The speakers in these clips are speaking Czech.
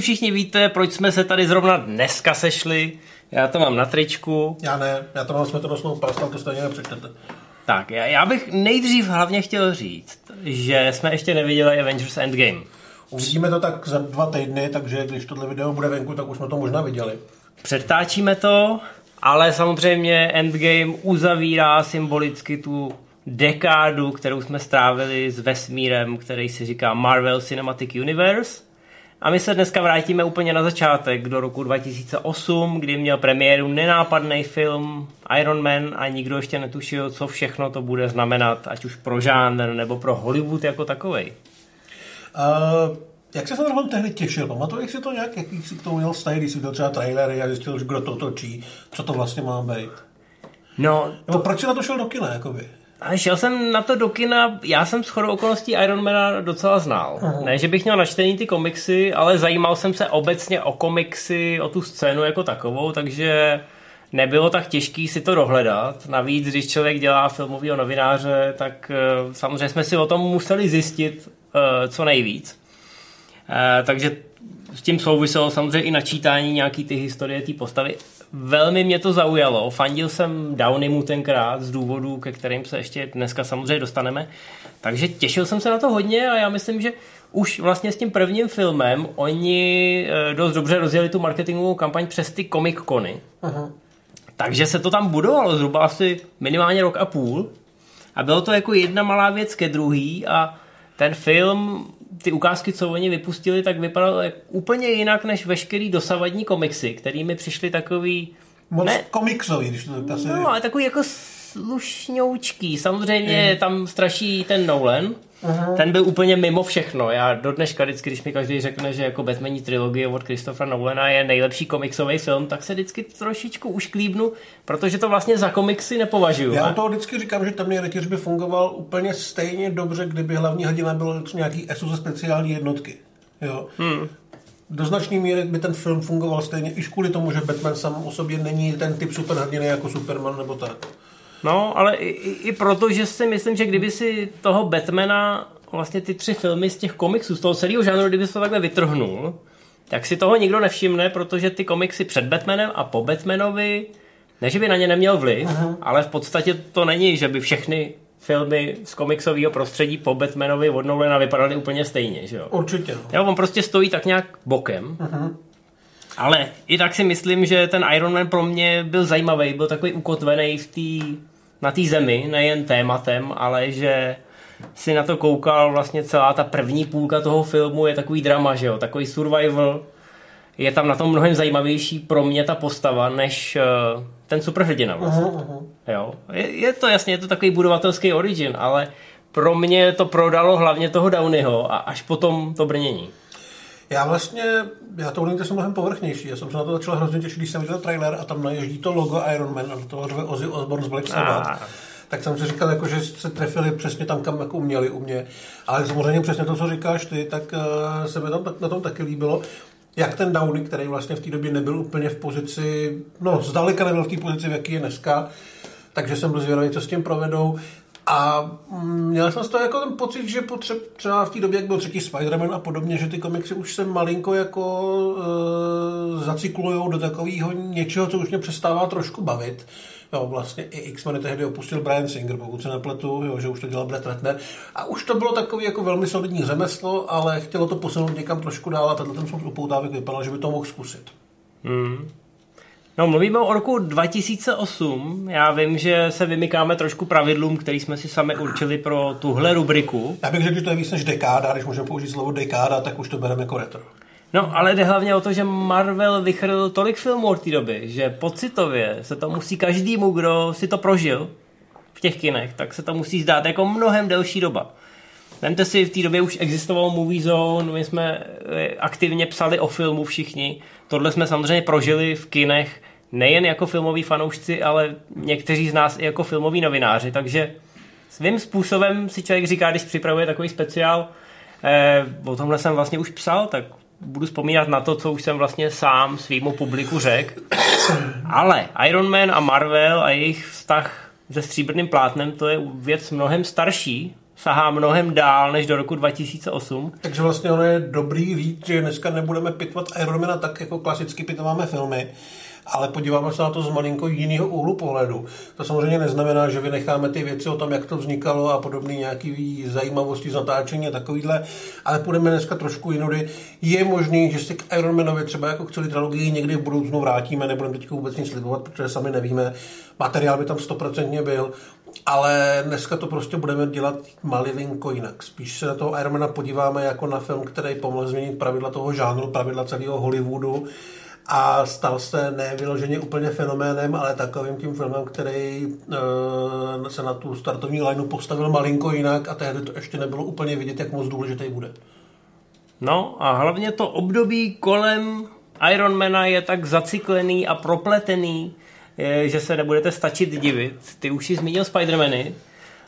asi všichni víte, proč jsme se tady zrovna dneska sešli. Já to mám na tričku. Já ne, já to mám smetonosnou past, to stejně nepřečtete. Tak, já, já bych nejdřív hlavně chtěl říct, že jsme ještě neviděli Avengers Endgame. Uvidíme to tak za dva týdny, takže když tohle video bude venku, tak už jsme to možná viděli. Předtáčíme to, ale samozřejmě Endgame uzavírá symbolicky tu dekádu, kterou jsme strávili s vesmírem, který si říká Marvel Cinematic Universe. A my se dneska vrátíme úplně na začátek, do roku 2008, kdy měl premiéru nenápadný film Iron Man a nikdo ještě netušil, co všechno to bude znamenat, ať už pro žánr nebo pro Hollywood jako takovej. Uh, jak se film tehdy těšil? Pamatuješ si to nějak? Jaký si k tomu měl vztah, když jsi viděl třeba trailery a zjistil, že kdo to točí? Co to vlastně má být? No, Nebo proč jsi na to šel do kina, jakoby? A šel jsem na to do kina, já jsem shodou okolností Ironmana docela znal. Uh-huh. Ne, že bych měl načtený ty komiksy, ale zajímal jsem se obecně o komiksy, o tu scénu jako takovou, takže nebylo tak těžký si to dohledat. Navíc, když člověk dělá filmového novináře, tak uh, samozřejmě jsme si o tom museli zjistit uh, co nejvíc. Uh, takže s tím souviselo samozřejmě i načítání nějaký ty historie té postavy velmi mě to zaujalo. Fandil jsem Downymu tenkrát z důvodů, ke kterým se ještě dneska samozřejmě dostaneme. Takže těšil jsem se na to hodně a já myslím, že už vlastně s tím prvním filmem oni eh, dost dobře rozjeli tu marketingovou kampaň přes ty Comic Cony. Uh-huh. Takže se to tam budovalo zhruba asi minimálně rok a půl. A bylo to jako jedna malá věc ke druhý a ten film ty ukázky, co oni vypustili, tak vypadalo úplně jinak než veškerý dosavadní komiksy, kterými přišli takový... Moc ne, komiksový, když to tak No, ale takový jako slušňoučký. Samozřejmě mm. tam straší ten Nolan, Uh-huh. Ten byl úplně mimo všechno. Já do dneška vždycky, když mi každý řekne, že jako Batmaní trilogie od Christophera Nolana je nejlepší komiksový film, tak se vždycky trošičku už klíbnu, protože to vlastně za komiksy nepovažuju. Já to vždycky říkám, že tam rytíř by fungoval úplně stejně dobře, kdyby hlavní hrdina byl nějaký ESO ze speciální jednotky. Jo. Hmm. Do značné míry by ten film fungoval stejně, i kvůli tomu, že Batman sám o sobě není ten typ superhrdiny jako Superman nebo tak. No, ale i, i proto, že si myslím, že kdyby si toho Batmana, vlastně ty tři filmy z těch komiksů, z toho celého žánru, kdyby se to takhle vytrhnul, tak si toho nikdo nevšimne, protože ty komiksy před Batmanem a po Batmanovi, ne, že by na ně neměl vliv, uh-huh. ale v podstatě to není, že by všechny filmy z komiksového prostředí po Batmanovi od Nolana vypadaly úplně stejně, že jo? Určitě. Jo, on prostě stojí tak nějak bokem. Uh-huh. Ale i tak si myslím, že ten Iron Man pro mě byl zajímavý, byl takový ukotvený v té na té zemi, nejen tématem, ale že si na to koukal vlastně celá ta první půlka toho filmu je takový drama, že jo, takový survival. Je tam na tom mnohem zajímavější pro mě ta postava, než uh, ten superhrdina vlastně. Uh-huh. Jo. Je, je, to jasně, je to takový budovatelský origin, ale pro mě to prodalo hlavně toho Downeyho a až potom to brnění. Já vlastně, já to jsem mnohem povrchnější. Já jsem se na to začal hrozně těšit, když jsem viděl trailer a tam naježdí to logo Iron Man a do toho řve Ozzy Osbourne z Black Sabbath. Ah. Tak jsem si říkal, jako, že se trefili přesně tam, kam jako uměli u mě. Ale samozřejmě přesně to, co říkáš ty, tak uh, se mi tam na tom taky líbilo jak ten Downey, který vlastně v té době nebyl úplně v pozici, no zdaleka nebyl v té pozici, v jaký je dneska, takže jsem byl zvědavý, co s tím provedou. A měl jsem z toho jako ten pocit, že potřeb, třeba v té době, jak byl třetí Spider-Man a podobně, že ty komiksy už se malinko jako e, zacyklujou do takového něčeho, co už mě přestává trošku bavit. Jo, vlastně i X-Men tehdy opustil Brian Singer, pokud se nepletu, jo, že už to dělal Brett Ratner. A už to bylo takový jako velmi solidní řemeslo, ale chtělo to posunout někam trošku dál a tenhle ten upoutávek vypadal, že by to mohl zkusit. Hmm. No, mluvíme o roku 2008. Já vím, že se vymykáme trošku pravidlům, který jsme si sami určili pro tuhle rubriku. Já bych řekl, že to je víc než dekáda. Když můžeme použít slovo dekáda, tak už to bereme jako retro. No, ale jde hlavně o to, že Marvel vychrl tolik filmů od té doby, že pocitově se to musí každému, kdo si to prožil v těch kinech, tak se to musí zdát jako mnohem delší doba. Vemte si, v té době už existoval Movie Zone, my jsme eh, aktivně psali o filmu všichni. Tohle jsme samozřejmě prožili v kinech nejen jako filmoví fanoušci, ale někteří z nás i jako filmoví novináři, takže svým způsobem si člověk říká, když připravuje takový speciál, eh, o tomhle jsem vlastně už psal, tak budu vzpomínat na to, co už jsem vlastně sám svýmu publiku řekl. Ale Iron Man a Marvel a jejich vztah se stříbrným plátnem, to je věc mnohem starší, sahá mnohem dál než do roku 2008. Takže vlastně ono je dobrý říct, že dneska nebudeme pitvat Ironmana tak, jako klasicky pitváme filmy, ale podíváme se na to z malinko jiného úhlu pohledu. To samozřejmě neznamená, že vynecháme ty věci o tom, jak to vznikalo a podobné nějaké zajímavosti z natáčení a takovýhle, ale půjdeme dneska trošku jinudy. Je možný, že si k Ironmanovi třeba jako k celé trilogii někdy v budoucnu vrátíme, nebudeme teď vůbec nic slibovat, protože sami nevíme. Materiál by tam stoprocentně byl, ale dneska to prostě budeme dělat malilinko jinak. Spíš se na toho Ironmana podíváme jako na film, který pomohl změnit pravidla toho žánru, pravidla celého Hollywoodu a stal se nevyloženě úplně fenoménem, ale takovým tím filmem, který uh, se na tu startovní lineu postavil malinko jinak a tehdy to ještě nebylo úplně vidět, jak moc důležitý bude. No a hlavně to období kolem Ironmana je tak zaciklený a propletený, že se nebudete stačit divit. Ty už jsi zmínil Spider-Many.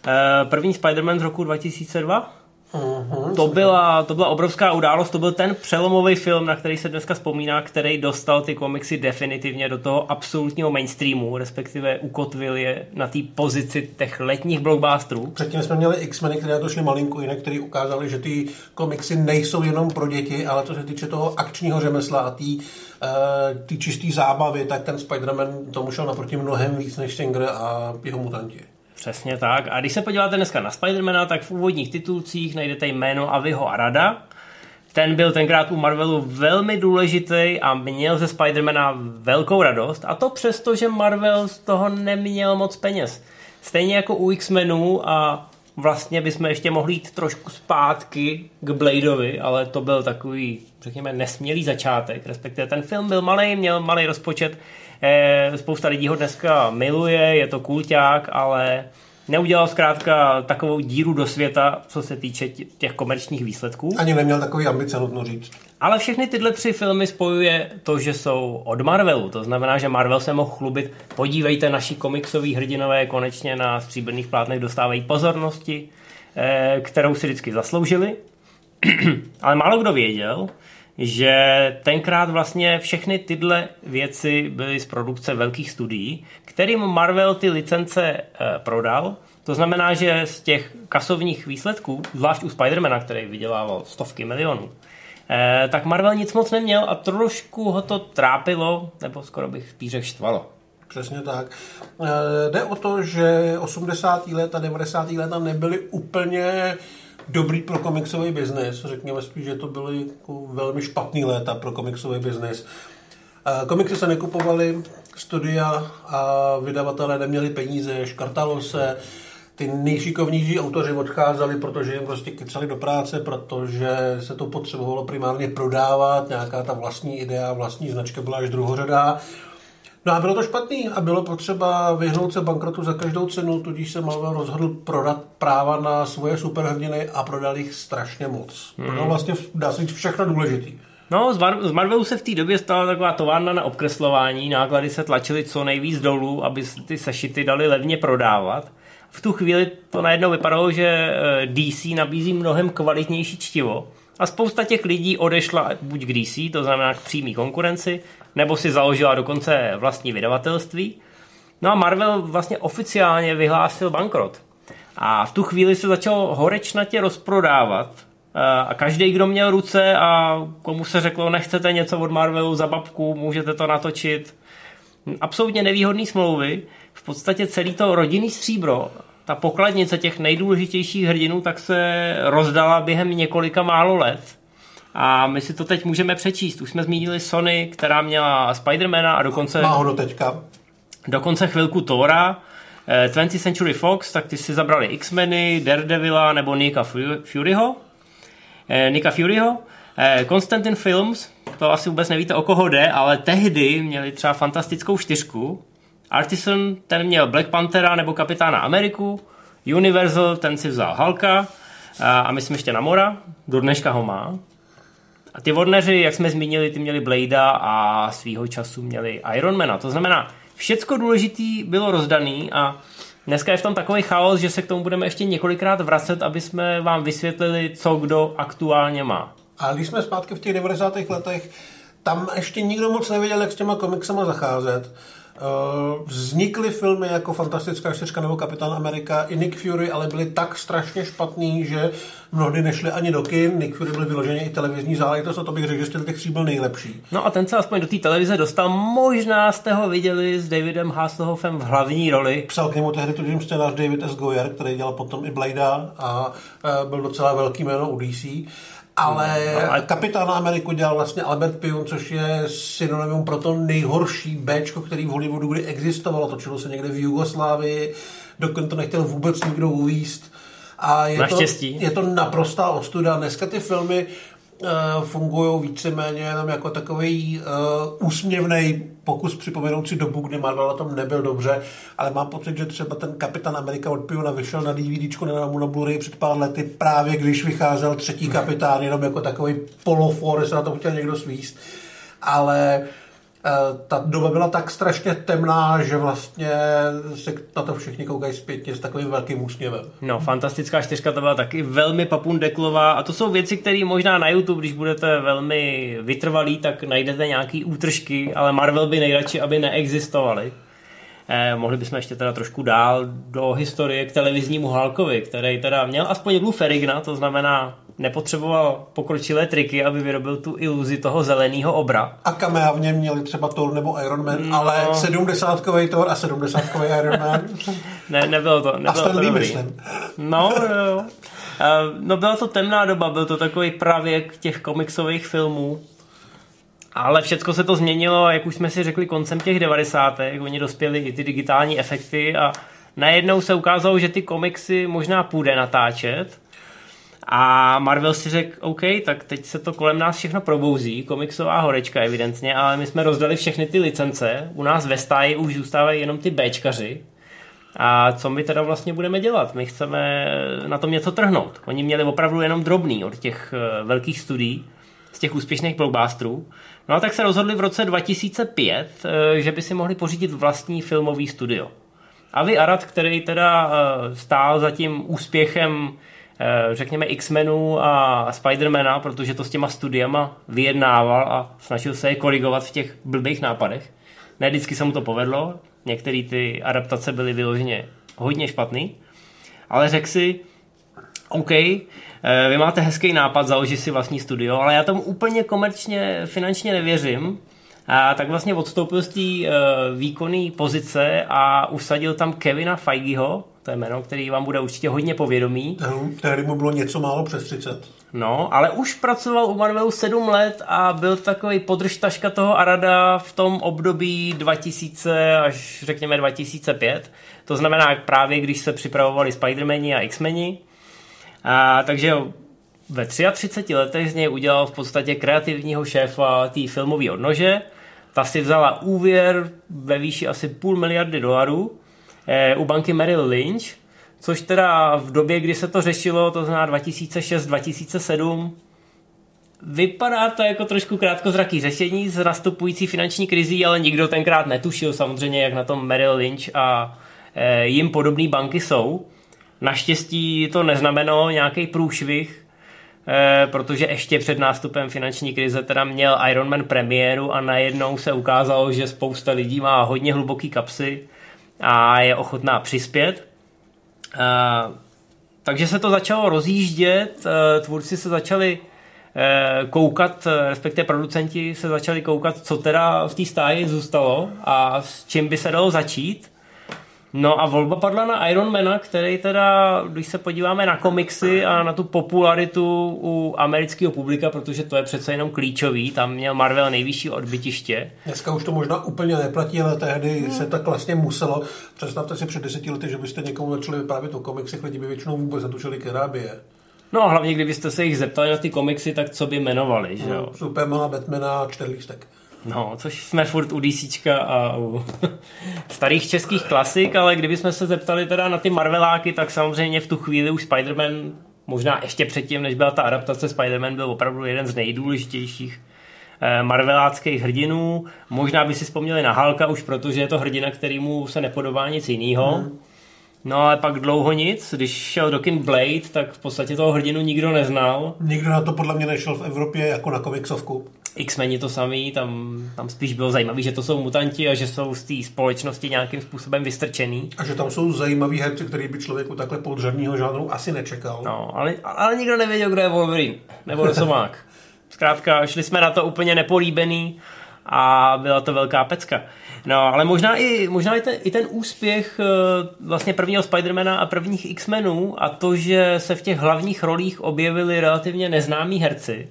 Eh, první Spider-Man z roku 2002? Uh-huh, to, byla, to byla obrovská událost, to byl ten přelomový film, na který se dneska vzpomíná, který dostal ty komiksy definitivně do toho absolutního mainstreamu, respektive ukotvil je na té pozici těch letních blockbusterů. Předtím jsme měli X-meny, které to šly malinko jinak, který ukázali, že ty komiksy nejsou jenom pro děti, ale co se týče toho akčního řemesla a té uh, čisté zábavy, tak ten Spider-Man tomu šel naproti mnohem víc než Singer a jeho mutanti. Přesně tak. A když se podíváte dneska na Spidermana, tak v úvodních titulcích najdete jméno Aviho Arada. Ten byl tenkrát u Marvelu velmi důležitý a měl ze Spidermana velkou radost. A to přesto, že Marvel z toho neměl moc peněz. Stejně jako u X-Menů a vlastně bychom ještě mohli jít trošku zpátky k Bladeovi, ale to byl takový, řekněme, nesmělý začátek. Respektive ten film byl malý, měl malý rozpočet, Eh, spousta lidí ho dneska miluje, je to kulťák, ale neudělal zkrátka takovou díru do světa, co se týče těch komerčních výsledků. Ani neměl takový ambice, nutno říct. Ale všechny tyhle tři filmy spojuje to, že jsou od Marvelu. To znamená, že Marvel se mohl chlubit. Podívejte, naši komiksoví hrdinové konečně na stříbrných plátnech dostávají pozornosti, eh, kterou si vždycky zasloužili. Ale málo kdo věděl, že tenkrát vlastně všechny tyhle věci byly z produkce velkých studií, kterým Marvel ty licence e, prodal. To znamená, že z těch kasovních výsledků, zvlášť u Spidermana, který vydělával stovky milionů, e, tak Marvel nic moc neměl a trošku ho to trápilo, nebo skoro bych spíš štvalo. Přesně tak. E, jde o to, že 80. let a 90. leta nebyly úplně dobrý pro komiksový biznis. Řekněme spíš, že to byly jako velmi špatný léta pro komiksový biznis. Komiksy se nekupovaly, studia a vydavatelé neměli peníze, škartalo se, ty nejšikovnější autoři odcházeli, protože jim prostě kecali do práce, protože se to potřebovalo primárně prodávat, nějaká ta vlastní idea, vlastní značka byla až druhořadá. No a bylo to špatný a bylo potřeba vyhnout se bankrotu za každou cenu, tudíž se Marvel rozhodl prodat práva na svoje superhrdiny a prodal jich strašně moc. Hmm. Prodal vlastně, dá se říct, všechno důležitý. No, z, Mar- z Marvelu se v té době stala taková továrna na obkreslování, náklady se tlačily co nejvíc dolů, aby ty sešity dali levně prodávat. V tu chvíli to najednou vypadalo, že eh, DC nabízí mnohem kvalitnější čtivo a spousta těch lidí odešla buď k DC, to znamená k přímý konkurenci, nebo si založila dokonce vlastní vydavatelství. No a Marvel vlastně oficiálně vyhlásil bankrot. A v tu chvíli se začal horečnatě rozprodávat eh, a každý, kdo měl ruce a komu se řeklo, nechcete něco od Marvelu za babku, můžete to natočit. Absolutně nevýhodné smlouvy. V podstatě celý to rodinný stříbro, ta pokladnice těch nejdůležitějších hrdinů, tak se rozdala během několika málo let. A my si to teď můžeme přečíst. Už jsme zmínili Sony, která měla Spidermana a dokonce... Má ho do teďka. Dokonce chvilku Thora. 20th eh, Century Fox, tak ty si zabrali X-meny, Daredevila nebo Nika Furyho. Eh, Nika Furyho. Eh, Constantin Films, to asi vůbec nevíte, o koho jde, ale tehdy měli třeba fantastickou čtyřku. Artisan, ten měl Black Panthera nebo Kapitána Ameriku. Universal, ten si vzal Halka. A myslím ještě Namora, do dneška ho má. A ty Warneri, jak jsme zmínili, ty měli Bladea a svýho času měli Ironmana. To znamená, všecko důležitý bylo rozdaný a dneska je v tom takový chaos, že se k tomu budeme ještě několikrát vracet, aby jsme vám vysvětlili, co kdo aktuálně má. A když jsme zpátky v těch 90. letech, tam ještě nikdo moc nevěděl, jak s těma komiksama zacházet. Uh, vznikly filmy jako Fantastická čtyřka nebo Kapitán Amerika i Nick Fury, ale byly tak strašně špatný, že mnohdy nešly ani do kin. Nick Fury byl vyloženě i televizní záležitost a to bych řekl, že z těch tří byl nejlepší. No a ten se aspoň do té televize dostal. Možná jste ho viděli s Davidem Hasselhoffem v hlavní roli. Psal k němu tehdy tuším scénář David S. Goyer, který dělal potom i Bladea a uh, byl docela velký jméno u DC. Ale, ale Kapitána Ameriku dělal vlastně Albert Pion, což je synonymum pro to nejhorší Bčko, který v Hollywoodu kdy existovalo. Točilo se někde v Jugoslávii, dokud to nechtěl vůbec nikdo uvíst. A je Naštěstí. To, je to naprostá ostuda. Dneska ty filmy fungují víceméně jenom jako takový uh, úsměvný pokus připomenout si dobu, kdy Marvel na tom nebyl dobře, ale mám pocit, že třeba ten Kapitán Amerika od Piona vyšel na DVDčku na, na Blu-ray před pár lety, právě když vycházel třetí kapitán, jenom jako takový polofor, se na to chtěl někdo svíst. Ale Eh, ta doba byla tak strašně temná, že vlastně se na to všichni koukají zpětně s takovým velkým úsměvem. No, fantastická čtyřka to byla taky velmi papundeklová a to jsou věci, které možná na YouTube, když budete velmi vytrvalí, tak najdete nějaký útržky, ale Marvel by nejradši, aby neexistovaly. Eh, mohli bychom ještě teda trošku dál do historie k televiznímu Halkovi, který teda měl aspoň jednu ferigna, to znamená nepotřeboval pokročilé triky, aby vyrobil tu iluzi toho zeleného obra. A kamea v něm měli třeba Thor nebo Iron Man, no. ale 70 Thor a 70 Iron Man. ne, nebylo to, nebylo a to dobrý. myslím. No, jo. No byla to temná doba, byl to takový pravěk těch komiksových filmů. Ale všechno se to změnilo, jak už jsme si řekli, koncem těch 90. Oni dospěli i ty digitální efekty a najednou se ukázalo, že ty komiksy možná půjde natáčet, a Marvel si řekl, OK, tak teď se to kolem nás všechno probouzí, komiksová horečka evidentně, ale my jsme rozdali všechny ty licence, u nás ve stáji už zůstávají jenom ty Bčkaři, a co my teda vlastně budeme dělat? My chceme na tom něco trhnout. Oni měli opravdu jenom drobný od těch eh, velkých studií, z těch úspěšných blockbusterů. No a tak se rozhodli v roce 2005, eh, že by si mohli pořídit vlastní filmový studio. Avi Arad, který teda eh, stál za tím úspěchem řekněme X-Menů a Spidermana, protože to s těma studiama vyjednával a snažil se je korigovat v těch blbých nápadech. Ne vždycky se mu to povedlo, některé ty adaptace byly vyloženě hodně špatný, ale řekl si, OK, eh, vy máte hezký nápad, založit si vlastní studio, ale já tomu úplně komerčně, finančně nevěřím, a tak vlastně odstoupil z té uh, výkonné pozice a usadil tam Kevina Feigeho, to je jméno, který vám bude určitě hodně povědomý. Tehdy mu bylo něco málo přes 30. No, ale už pracoval u Marvelu 7 let a byl takový podržtaška toho Arada v tom období 2000 až řekněme 2005. To znamená právě, když se připravovali Spider-Mani a X-Meni. A, takže ve 33 letech z něj udělal v podstatě kreativního šéfa té filmové odnože. Ta si vzala úvěr ve výši asi půl miliardy dolarů u banky Merrill Lynch, což teda v době, kdy se to řešilo, to znamená 2006-2007, Vypadá to jako trošku krátkozraký řešení z nastupující finanční krizí, ale nikdo tenkrát netušil samozřejmě, jak na tom Merrill Lynch a e, jim podobné banky jsou. Naštěstí to neznamenalo nějaký průšvih, e, protože ještě před nástupem finanční krize teda měl Iron Man premiéru a najednou se ukázalo, že spousta lidí má hodně hluboký kapsy a je ochotná přispět. Uh, takže se to začalo rozjíždět, uh, tvůrci se začali uh, koukat, respektive producenti se začali koukat, co teda v té stáji zůstalo a s čím by se dalo začít. No a volba padla na Ironmana, který teda, když se podíváme na komiksy a na tu popularitu u amerického publika, protože to je přece jenom klíčový, tam měl Marvel nejvyšší odbytiště. Dneska už to možná úplně neplatí, ale tehdy hmm. se tak vlastně muselo. Představte si před deseti lety, že byste někomu začali vyprávět o komiksech, lidi by většinou vůbec netušili, která by je. No a hlavně, kdybyste se jich zeptali na ty komiksy, tak co by jmenovali, že jo? No, Supermana, Batmana, čtyřlístek. No, což jsme furt u DC a u starých českých klasik, ale kdybychom se zeptali teda na ty Marveláky, tak samozřejmě v tu chvíli už Spider-Man, možná ještě předtím, než byla ta adaptace, Spider-Man byl opravdu jeden z nejdůležitějších eh, marveláckých hrdinů. Možná by si vzpomněli na Halka už, protože je to hrdina, kterýmu se nepodobá nic jiného. Hmm. No ale pak dlouho nic, když šel do kin Blade, tak v podstatě toho hrdinu nikdo neznal. Nikdo na to podle mě nešel v Evropě jako na komiksovku. X-meni to samý, tam, tam spíš bylo zajímavé, že to jsou mutanti a že jsou z té společnosti nějakým způsobem vystrčený. A že tam jsou zajímaví herci, který by člověku takhle podřadního žánru asi nečekal. No, ale, ale nikdo nevěděl, kdo je Wolverine, nebo Rosomák. Zkrátka, šli jsme na to úplně nepolíbený a byla to velká pecka. No, ale možná i, možná i, ten, i ten úspěch eh, vlastně prvního Spidermana a prvních X-menů a to, že se v těch hlavních rolích objevili relativně neznámí herci,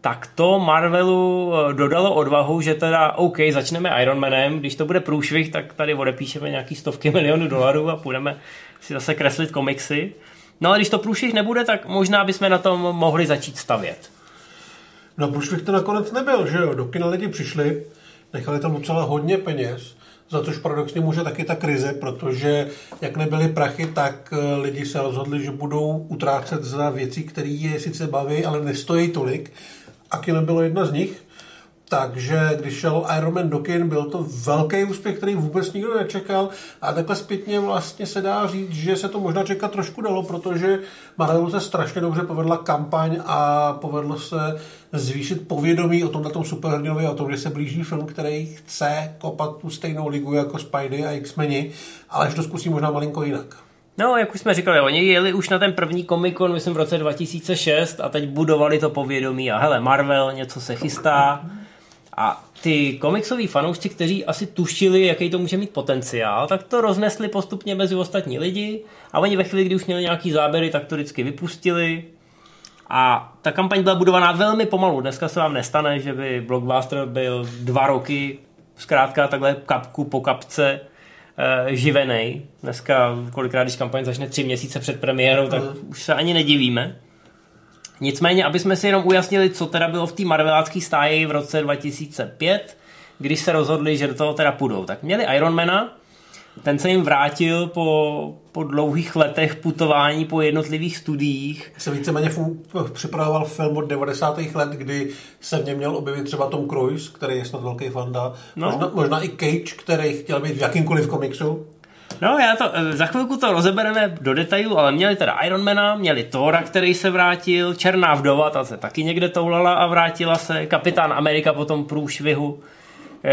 tak to Marvelu eh, dodalo odvahu, že teda OK, začneme Ironmanem, když to bude průšvih, tak tady odepíšeme nějaký stovky milionů dolarů a půjdeme si zase kreslit komiksy. No ale když to průšvih nebude, tak možná bychom na tom mohli začít stavět. No průšvih to nakonec nebyl, že jo? Do kina lidi přišli, nechali tam docela hodně peněz, za což paradoxně může taky ta krize, protože jak nebyly prachy, tak eh, lidi se rozhodli, že budou utrácet za věci, které je sice baví, ale nestojí tolik. A kino bylo jedna z nich. Takže když šel Iron Man do kin, byl to velký úspěch, který vůbec nikdo nečekal. A takhle zpětně vlastně se dá říct, že se to možná čekat trošku dalo, protože Marvelu se strašně dobře povedla kampaň a povedlo se zvýšit povědomí o tomhle superhrdinovi, o tom, že se blíží film, který chce kopat tu stejnou ligu jako Spidey a X-meni, ale že to zkusí možná malinko jinak. No, jak už jsme říkali, oni jeli už na ten první Comic Con, myslím, v roce 2006 a teď budovali to povědomí a hele, Marvel, něco se chystá. A ty komiksové fanoušci, kteří asi tušili, jaký to může mít potenciál, tak to roznesli postupně mezi ostatní lidi a oni ve chvíli, kdy už měli nějaký záběry, tak to vždycky vypustili. A ta kampaň byla budovaná velmi pomalu. Dneska se vám nestane, že by Blockbuster byl dva roky zkrátka takhle kapku po kapce e, živenej. Dneska kolikrát, když kampaň začne tři měsíce před premiérou, tak mm. už se ani nedivíme. Nicméně, aby jsme si jenom ujasnili, co teda bylo v té marvelácké stáji v roce 2005, když se rozhodli, že do toho teda půjdou. Tak měli Ironmana, ten se jim vrátil po, po dlouhých letech putování po jednotlivých studiích. Se víceméně připravoval film od 90. let, kdy se v něm měl objevit třeba Tom Cruise, který je snad velký fanda. No. Možná, možná i Cage, který chtěl být v jakýmkoliv komiksu. No, já to, eh, za chvilku to rozebereme do detailu, ale měli teda Ironmana, měli Thora, který se vrátil, Černá vdova, ta se taky někde toulala a vrátila se, Kapitán Amerika po tom průšvihu,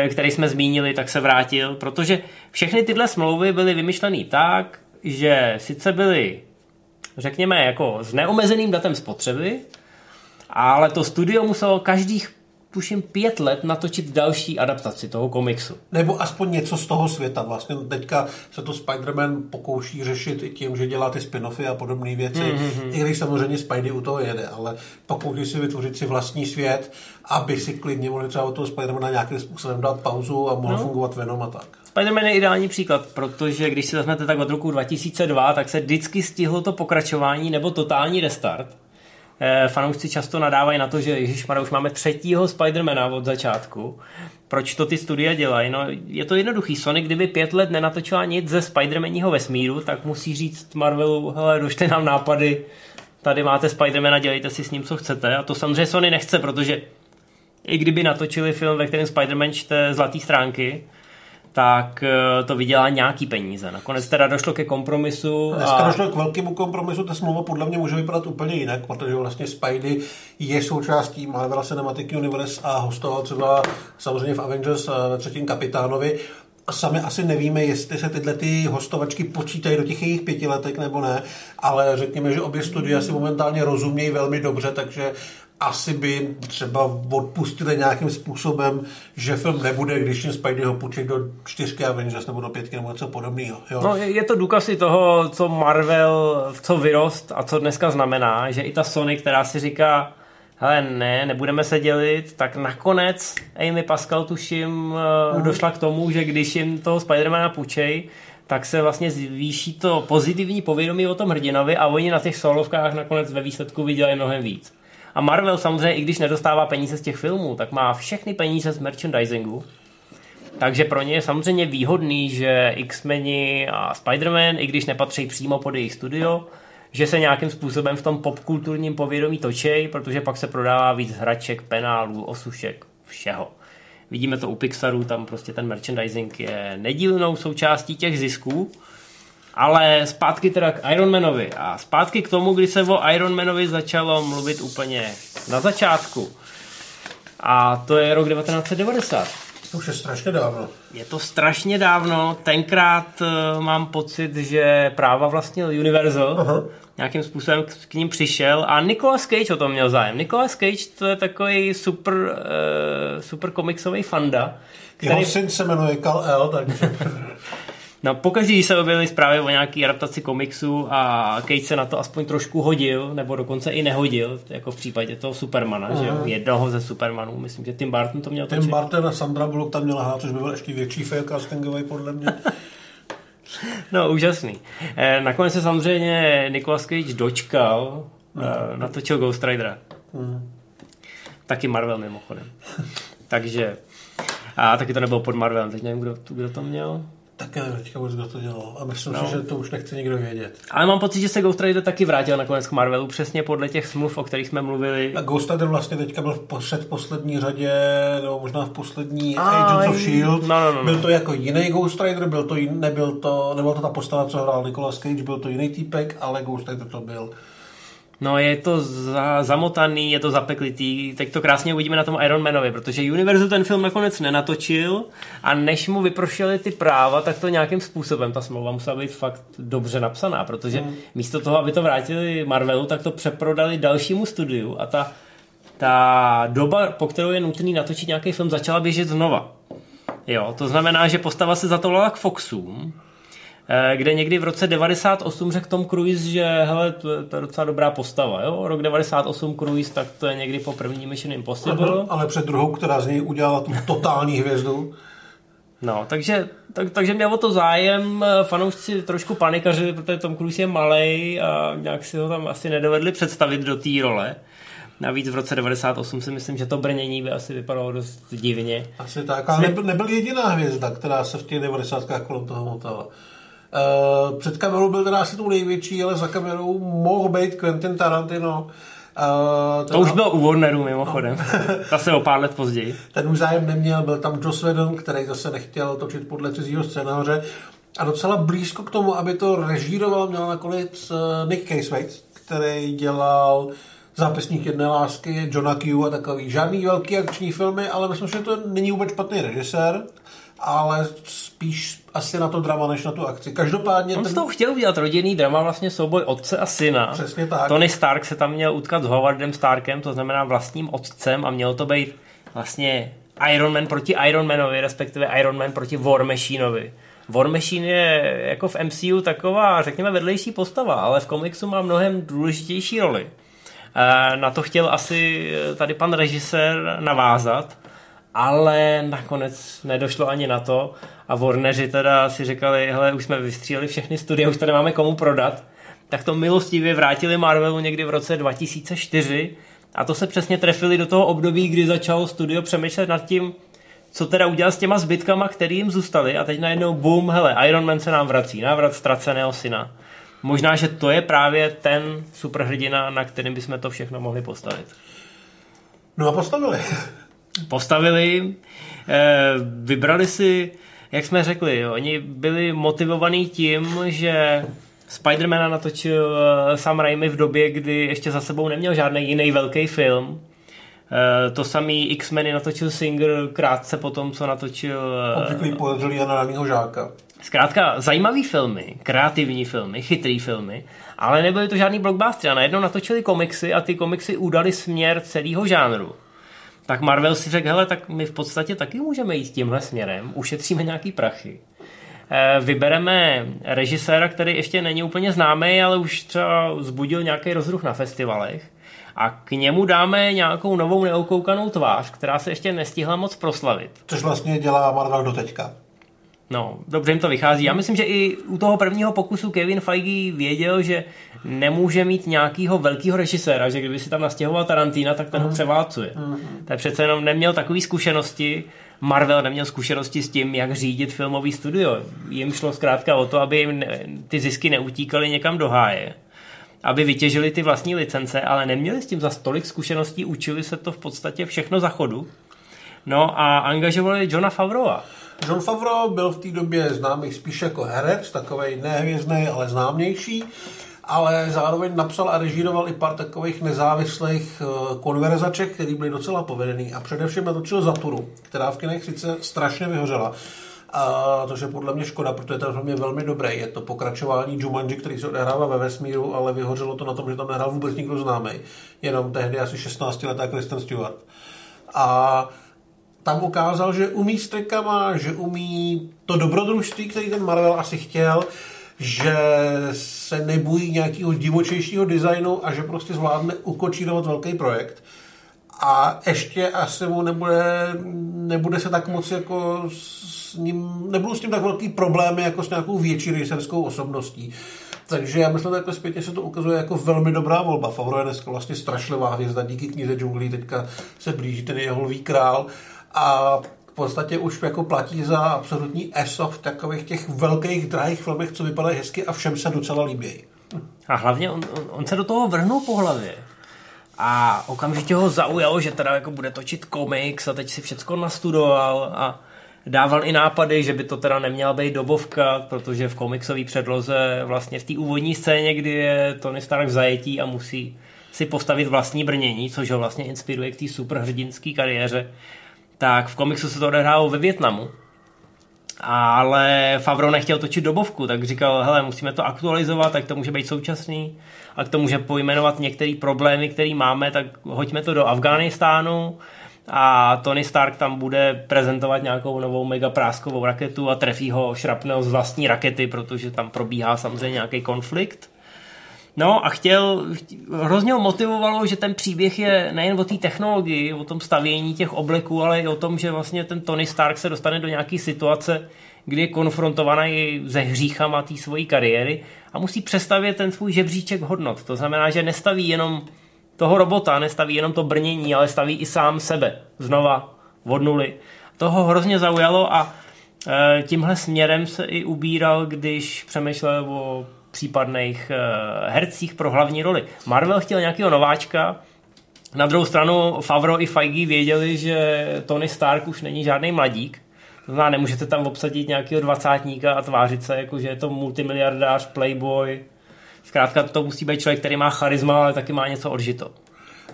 který jsme zmínili, tak se vrátil, protože všechny tyhle smlouvy byly vymyšlené tak, že sice byly, řekněme, jako s neomezeným datem spotřeby, ale to studio muselo každých tuším pět let natočit další adaptaci toho komiksu. Nebo aspoň něco z toho světa. Vlastně teďka se to Spider-Man pokouší řešit i tím, že dělá ty spin-offy a podobné věci. Mm-hmm. I když samozřejmě Spidey u toho jede, ale pokouší si vytvořit si vlastní svět, aby si klidně mohli třeba od toho Spider-Mana nějakým způsobem dát pauzu a mohl no. fungovat Venom a tak. Spider-Man je ideální příklad, protože když si vezmete tak od roku 2002, tak se vždycky stihlo to pokračování nebo totální restart fanoušci často nadávají na to, že Ježíš už máme třetího Spidermana od začátku. Proč to ty studie dělají? No, je to jednoduchý. Sony, kdyby pět let nenatočila nic ze Spidermaního vesmíru, tak musí říct Marvelu, hele, došte nám nápady, tady máte Spidermana, dělejte si s ním, co chcete. A to samozřejmě Sony nechce, protože i kdyby natočili film, ve kterém Spider-Man čte zlatý stránky, tak eh, to vydělá nějaký peníze. Nakonec teda došlo ke kompromisu. A... Dneska došlo k velkému kompromisu, ta smlouva podle mě může vypadat úplně jinak, protože vlastně Spidey je součástí Marvel Cinematic Universe a hostoval třeba samozřejmě v Avengers eh, ve třetím kapitánovi. A sami asi nevíme, jestli se tyhle ty hostovačky počítají do těch jejich pětiletek nebo ne, ale řekněme, že obě studia si momentálně rozumějí velmi dobře, takže asi by třeba odpustili nějakým způsobem, že film nebude, když jim Spidey ho půjčí do čtyřky Avengers nebo do pětky nebo něco podobného. Jo? No, je to důkaz i toho, co Marvel, co vyrost a co dneska znamená, že i ta Sony, která si říká, hele ne, nebudeme se dělit, tak nakonec Amy Pascal tuším uh, došla k tomu, že když jim toho Spidermana půjčej, tak se vlastně zvýší to pozitivní povědomí o tom hrdinovi a oni na těch solovkách nakonec ve výsledku vydělají mnohem víc. A Marvel samozřejmě, i když nedostává peníze z těch filmů, tak má všechny peníze z merchandisingu. Takže pro ně je samozřejmě výhodný, že X-meni a Spider-Man, i když nepatří přímo pod jejich studio, že se nějakým způsobem v tom popkulturním povědomí točej, protože pak se prodává víc hraček, penálů, osušek, všeho. Vidíme to u Pixaru, tam prostě ten merchandising je nedílnou součástí těch zisků ale zpátky teda k Ironmanovi a zpátky k tomu, kdy se o Ironmanovi začalo mluvit úplně na začátku. A to je rok 1990. To už je strašně dávno. Je to strašně dávno. Tenkrát uh, mám pocit, že práva vlastnil Universal. Aha. Nějakým způsobem k, k ním přišel a Nicolas Cage o tom měl zájem. Nicolas Cage to je takový super, uh, super komiksový fanda. Který... Jeho syn se jmenuje Kal El, takže... No, pokaždý se objevily zprávy o nějaký adaptaci komiksu a Cage se na to aspoň trošku hodil, nebo dokonce i nehodil, jako v případě toho Supermana, uh-huh. že jo? jednoho ze Supermanů, myslím, že Tim Burton to měl Tim točit. Burton a Sandra Bullock tam měla hrát, což by byl ještě větší fail castingový podle mě. no, úžasný. Eh, nakonec se samozřejmě Nicolas Cage dočkal, uh-huh. natočil Ghost Ridera. Uh-huh. Taky Marvel mimochodem. Takže a taky to nebylo pod Marvelem, teď nevím, kdo, kdo to měl. Tak nevím teďka vůbec, kdo to dělal. A myslím no. si, že to už nechce nikdo vědět. Ale mám pocit, že se Ghost Rider taky vrátil nakonec k Marvelu, přesně podle těch smluv, o kterých jsme mluvili. A Ghost Rider vlastně teďka byl v poslední řadě, nebo možná v poslední Agents of S.H.I.E.L.D. No, no, no, no. Byl to jako jiný Ghost Rider, byl to jin, nebyl to, nebyl to ta postava, co hrál Nicolas Cage, byl to jiný týpek, ale Ghost Rider to byl. No je to za, zamotaný, je to zapeklitý. Teď to krásně uvidíme na tom Iron Manovi, protože Universal ten film nakonec nenatočil a než mu vyprošili ty práva, tak to nějakým způsobem, ta smlouva musela být fakt dobře napsaná, protože hmm. místo toho, aby to vrátili Marvelu, tak to přeprodali dalšímu studiu a ta, ta doba, po kterou je nutný natočit nějaký film, začala běžet znova. Jo, to znamená, že postava se zatoulala k Foxům, kde někdy v roce 98 řekl Tom Cruise, že hele, to je, to je docela dobrá postava, jo? Rok 98 Cruise, tak to je někdy po první Mission Impossible. Aha, ale před druhou, která z něj udělala tu totální hvězdu. No, takže, tak, takže měl o to zájem, fanoušci trošku panikařili, protože Tom Cruise je malý a nějak si ho tam asi nedovedli představit do té role. Navíc v roce 98 si myslím, že to brnění by asi vypadalo dost divně. Asi tak, ale nebyl, nebyl jediná hvězda, která se v těch 90. kolem toho motala. Uh, před kamerou byl teda asi tou největší, ale za kamerou mohl být Quentin Tarantino. Uh, to už byl u Warneru mimochodem. No. Zase o pár let později. Ten už zájem neměl, byl tam Joss Whedon, který zase nechtěl točit podle cizího scénáře. A docela blízko k tomu, aby to režíroval, měl nakonec uh, Nick Case který dělal zápisník jedné lásky, Johna Q a takový. Žádný velký akční filmy, ale myslím, že to není vůbec špatný režisér ale spíš asi na to drama, než na tu akci. Každopádně... On ten... z toho chtěl udělat rodinný drama, vlastně souboj otce a syna. Přesně tak. Tony Stark se tam měl utkat s Howardem Starkem, to znamená vlastním otcem a mělo to být vlastně Iron Man proti Iron Manovi, respektive Iron Man proti War Machineovi. War Machine je jako v MCU taková, řekněme, vedlejší postava, ale v komiksu má mnohem důležitější roli. Eh, na to chtěl asi tady pan režisér navázat ale nakonec nedošlo ani na to. A Warneri teda si říkali, hele, už jsme vystříleli všechny studie, už to nemáme komu prodat, tak to milostivě vrátili Marvelu někdy v roce 2004 a to se přesně trefili do toho období, kdy začalo studio přemýšlet nad tím, co teda udělat s těma zbytkama, který jim zůstali a teď najednou boom, hele, Iron Man se nám vrací, návrat ztraceného syna. Možná, že to je právě ten superhrdina, na kterým bychom to všechno mohli postavit. No a postavili postavili, eh, vybrali si, jak jsme řekli, oni byli motivovaní tím, že Spidermana natočil eh, Sam Raimi v době, kdy ještě za sebou neměl žádný jiný velký film. Eh, to samý X-meny natočil Singer krátce po tom, co natočil... Obvyklý podezřelý Jana žáka. Zkrátka zajímavý filmy, kreativní filmy, chytrý filmy, ale nebyly to žádný blockbustery. A najednou natočili komiksy a ty komiksy udali směr celého žánru tak Marvel si řekl, hele, tak my v podstatě taky můžeme jít tímhle směrem, ušetříme nějaký prachy. Eh, vybereme režiséra, který ještě není úplně známý, ale už třeba zbudil nějaký rozruch na festivalech a k němu dáme nějakou novou neokoukanou tvář, která se ještě nestihla moc proslavit. Což vlastně dělá Marvel do teďka. No, dobře jim to vychází. Já myslím, že i u toho prvního pokusu Kevin Feige věděl, že nemůže mít nějakého velkého režiséra, že kdyby si tam nastěhoval Tarantina, tak ten ho mhm. převálcuje. Uh-huh. Tak přece jenom neměl takové zkušenosti, Marvel neměl zkušenosti s tím, jak řídit filmový studio. Jim šlo zkrátka o to, aby jim ty zisky neutíkaly někam do háje aby vytěžili ty vlastní licence, ale neměli s tím za stolik zkušeností, učili se to v podstatě všechno za chodu. No a angažovali Johna Favroa. John Favreau byl v té době známý spíš jako herec, takový nehvězdný, ale známější. Ale zároveň napsal a režíroval i pár takových nezávislých eh, konverzaček, které byly docela povedený a především natočil Zaturu, která v kinech sice strašně vyhořela, a to je podle mě škoda, protože ten film je velmi dobrý. Je to pokračování Jumanji, který se odehrává ve vesmíru, ale vyhořelo to na tom, že tam nehrál vůbec nikdo známý. Jenom tehdy asi 16 letá Kristen Stewart. A tam ukázal, že umí s že umí to dobrodružství, který ten Marvel asi chtěl, že se nebojí nějakého divočejšího designu a že prostě zvládne ukočírovat velký projekt. A ještě asi mu nebude, nebude se tak moc jako s ním, nebudou s tím tak velký problémy jako s nějakou větší režisérskou osobností. Takže já myslím, že jako zpětně se to ukazuje jako velmi dobrá volba. Favro je dneska vlastně strašlivá hvězda díky knize džunglí, teďka se blíží ten jeho král a podstatě už jako platí za absolutní ESO v takových těch velkých, drahých filmech, co vypadají hezky a všem se docela líbí. A hlavně on, on se do toho vrhnul po hlavě. A okamžitě ho zaujalo, že teda jako bude točit komiks a teď si všechno nastudoval a dával i nápady, že by to teda neměla být dobovka, protože v komiksové předloze vlastně v té úvodní scéně, kdy je Tony Stark v zajetí a musí si postavit vlastní brnění, což ho vlastně inspiruje k té superhrdinské kariéře, tak v komiksu se to odehrálo ve Větnamu. Ale Favro nechtěl točit dobovku, tak říkal, hele, musíme to aktualizovat, tak to může být současný a tomu může pojmenovat některé problémy, které máme, tak hoďme to do Afghánistánu a Tony Stark tam bude prezentovat nějakou novou mega práskovou raketu a trefí ho šrapnel z vlastní rakety, protože tam probíhá samozřejmě nějaký konflikt. No a chtěl, hrozně ho motivovalo, že ten příběh je nejen o té technologii, o tom stavění těch obleků, ale i o tom, že vlastně ten Tony Stark se dostane do nějaké situace, kdy je konfrontovaný se hříchama té svojí kariéry a musí přestavět ten svůj žebříček hodnot. To znamená, že nestaví jenom toho robota, nestaví jenom to brnění, ale staví i sám sebe. Znova od nuly. Toho hrozně zaujalo a e, tímhle směrem se i ubíral, když přemýšlel o případných e, hercích pro hlavní roli. Marvel chtěl nějakého nováčka, na druhou stranu Favro i Feige věděli, že Tony Stark už není žádný mladík, to znamená, nemůžete tam obsadit nějakého dvacátníka a tvářit se, jako že je to multimiliardář, playboy, Zkrátka to musí být člověk, který má charisma, ale taky má něco odžito.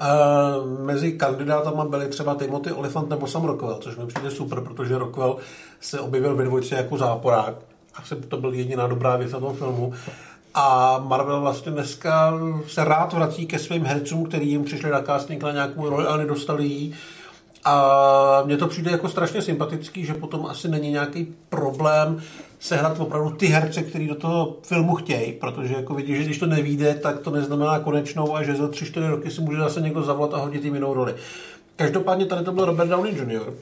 Uh, mezi kandidátama byli třeba Timothy Olyphant nebo Sam Rockwell, což mi přijde super, protože Rockwell se objevil ve dvojce jako záporák. Asi to byl jediná dobrá věc na tom filmu. A Marvel vlastně dneska se rád vrací ke svým hercům, který jim přišli na casting na nějakou roli, ale nedostali ji. A mně to přijde jako strašně sympatický, že potom asi není nějaký problém sehnat opravdu ty herce, který do toho filmu chtějí, protože jako vidíš, že když to nevíde, tak to neznamená konečnou a že za 3-4 roky si může zase někdo zavolat a hodit jim jinou roli. Každopádně tady to byl Robert Downey Jr.,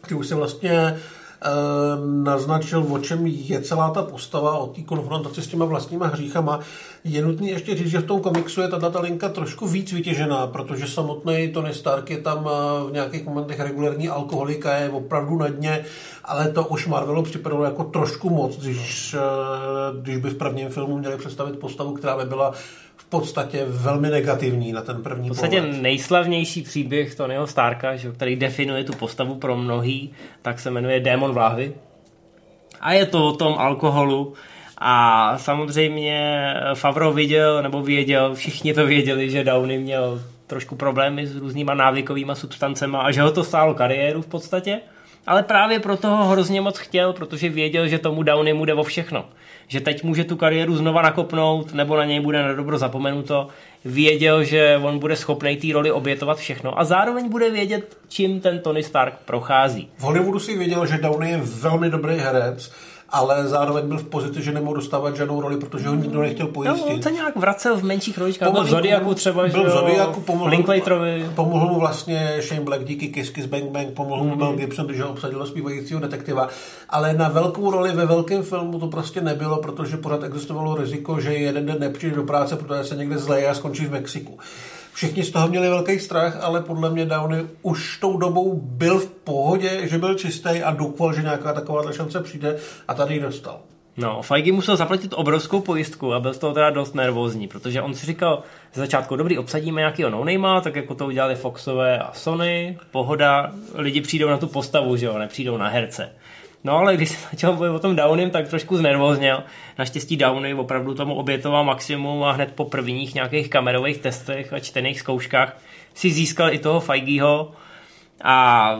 který už se vlastně naznačil, o čem je celá ta postava, o té konfrontaci s těma vlastníma hříchama. Je nutné ještě říct, že v tom komiksu je ta linka trošku víc vytěžená, protože samotný Tony Stark je tam eh, v nějakých momentech regulární alkoholika, je opravdu na dně, ale to už Marvelu připadalo jako trošku moc, když, eh, když by v prvním filmu měli představit postavu, která by byla podstatě velmi negativní na ten první V podstatě pohled. nejslavnější příběh Tonyho Starka, že, který definuje tu postavu pro mnohý, tak se jmenuje Démon vláhy. A je to o tom alkoholu. A samozřejmě Favro viděl, nebo věděl, všichni to věděli, že Downey měl trošku problémy s různýma návykovými substancemi a že ho to stálo kariéru v podstatě. Ale právě proto ho hrozně moc chtěl, protože věděl, že tomu Downey mu jde o všechno že teď může tu kariéru znova nakopnout, nebo na něj bude na dobro zapomenuto. Věděl, že on bude schopný té roli obětovat všechno a zároveň bude vědět, čím ten Tony Stark prochází. V Hollywoodu si věděl, že Downey je velmi dobrý herec, ale zároveň byl v pozici, že nemohl dostávat žádnou roli, protože ho nikdo nechtěl pojistit. No, on se nějak vracel v menších roličkách, v Zodiaku třeba, byl v Zodiaku, pomohl, Linklaterovi. pomohl mu vlastně Shane Black díky Kiss Kiss Bang Bang, pomohl mu mm-hmm. Mel Gibson, když ho obsadil zpívajícího detektiva, ale na velkou roli ve velkém filmu to prostě nebylo, protože pořád existovalo riziko, že jeden den nepřijde do práce, protože se někde zleje a skončí v Mexiku. Všichni z toho měli velký strach, ale podle mě Downey už tou dobou byl v pohodě, že byl čistý a doufal, že nějaká taková šance přijde a tady ji dostal. No, Feige musel zaplatit obrovskou pojistku a byl z toho teda dost nervózní, protože on si říkal z začátku, dobrý, obsadíme nějakého no tak jako to udělali Foxové a Sony, pohoda, lidi přijdou na tu postavu, že jo, nepřijdou na herce. No ale když se začal bojit o tom Downym, tak trošku znervozněl. Naštěstí Downy opravdu tomu obětoval maximum a hned po prvních nějakých kamerových testech a čtených zkouškách si získal i toho Feigiho a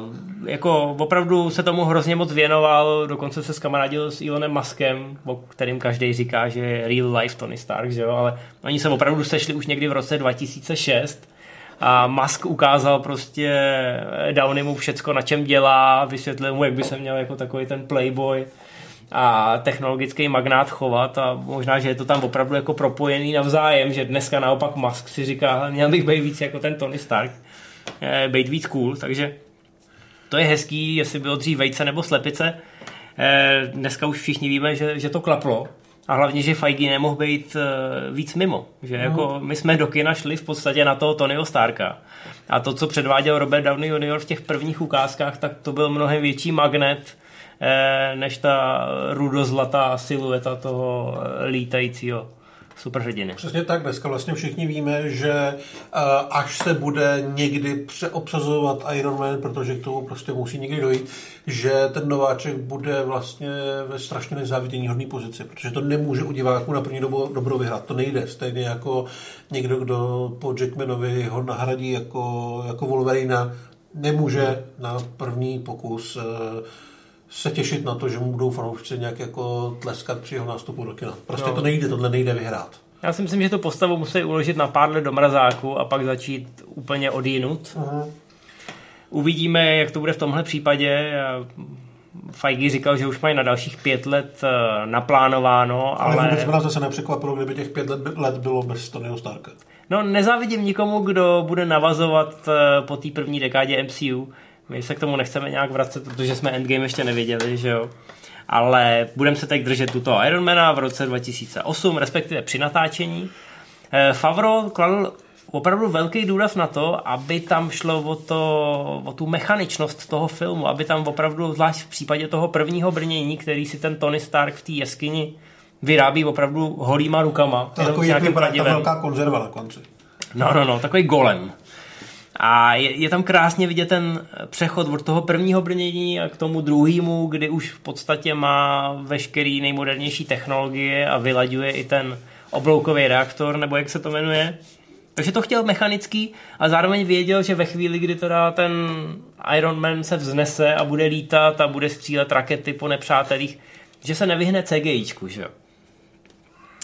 jako opravdu se tomu hrozně moc věnoval, dokonce se skamarádil s Elonem Muskem, o kterým každý říká, že je real life Tony Stark, že jo? ale oni se opravdu sešli už někdy v roce 2006 a Musk ukázal prostě Downeymu všecko, na čem dělá, vysvětlil mu, jak by se měl jako takový ten playboy a technologický magnát chovat a možná, že je to tam opravdu jako propojený navzájem, že dneska naopak Musk si říká, měl bych být víc jako ten Tony Stark, eh, být víc cool, takže to je hezký, jestli bylo dřív vejce nebo slepice. Eh, dneska už všichni víme, že, že to klaplo, a hlavně, že Feige nemohl být uh, víc mimo. Že no. jako my jsme do kina šli v podstatě na toho Tonyho Starka. A to, co předváděl Robert Downey Jr. v těch prvních ukázkách, tak to byl mnohem větší magnet eh, než ta rudozlatá silueta toho eh, lítajícího superhrdiny. Přesně tak, dneska vlastně všichni víme, že uh, až se bude někdy přeobsazovat Iron Man, protože k tomu prostě musí někdy dojít, že ten nováček bude vlastně ve strašně nezávidění hodné pozici, protože to nemůže u diváků na první dobu dobro vyhrát. To nejde. Stejně jako někdo, kdo po Jackmanovi ho nahradí jako, jako Wolverina, nemůže na první pokus uh, se těšit na to, že mu budou fanoušci nějak jako tleskat při jeho nástupu do kina. Prostě no. to nejde, tohle nejde vyhrát. Já si myslím, že tu postavu musí uložit na pár let do mrazáku a pak začít úplně odjinut. Uh-huh. Uvidíme, jak to bude v tomhle případě. Feige říkal, že už mají na dalších pět let eh, naplánováno, ale... Ale vůbec by nás zase nepřekvapilo, kdyby těch pět let, let bylo bez Tonyho Starka. No, nezávidím nikomu, kdo bude navazovat eh, po té první dekádě MCU. My se k tomu nechceme nějak vracet, protože jsme Endgame ještě neviděli, že jo. Ale budeme se teď držet tuto Ironmana v roce 2008, respektive při natáčení. Eh, Favro kladl opravdu velký důraz na to, aby tam šlo o, to, o tu mechaničnost toho filmu, aby tam opravdu, zvlášť v případě toho prvního brnění, který si ten Tony Stark v té jeskyni vyrábí opravdu holýma rukama. Takový, jak vypadá ta velká konzerva na konci. No, no, no, takový golem. A je, je tam krásně vidět ten přechod od toho prvního brnění a k tomu druhému, kdy už v podstatě má veškerý nejmodernější technologie a vylaďuje i ten obloukový reaktor, nebo jak se to jmenuje. Takže to chtěl mechanický a zároveň věděl, že ve chvíli, kdy teda ten Iron Man se vznese a bude lítat a bude střílet rakety po nepřátelích, že se nevyhne CGIčku, že jo.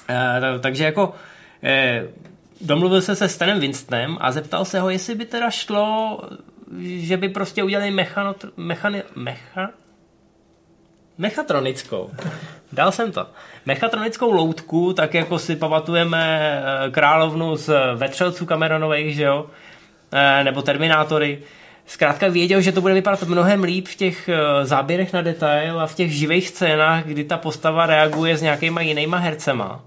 E, takže jako e, domluvil se se Stanem Winstonem a zeptal se ho, jestli by teda šlo, že by prostě udělali mechanot, mechani, mecha, mechatronickou. Dal jsem to. Mechatronickou loutku, tak jako si pamatujeme eh, královnu z vetřelců Cameronových, že jo? Eh, nebo Terminátory. Zkrátka věděl, že to bude vypadat mnohem líp v těch eh, záběrech na detail a v těch živých scénách, kdy ta postava reaguje s nějakýma jinýma hercema.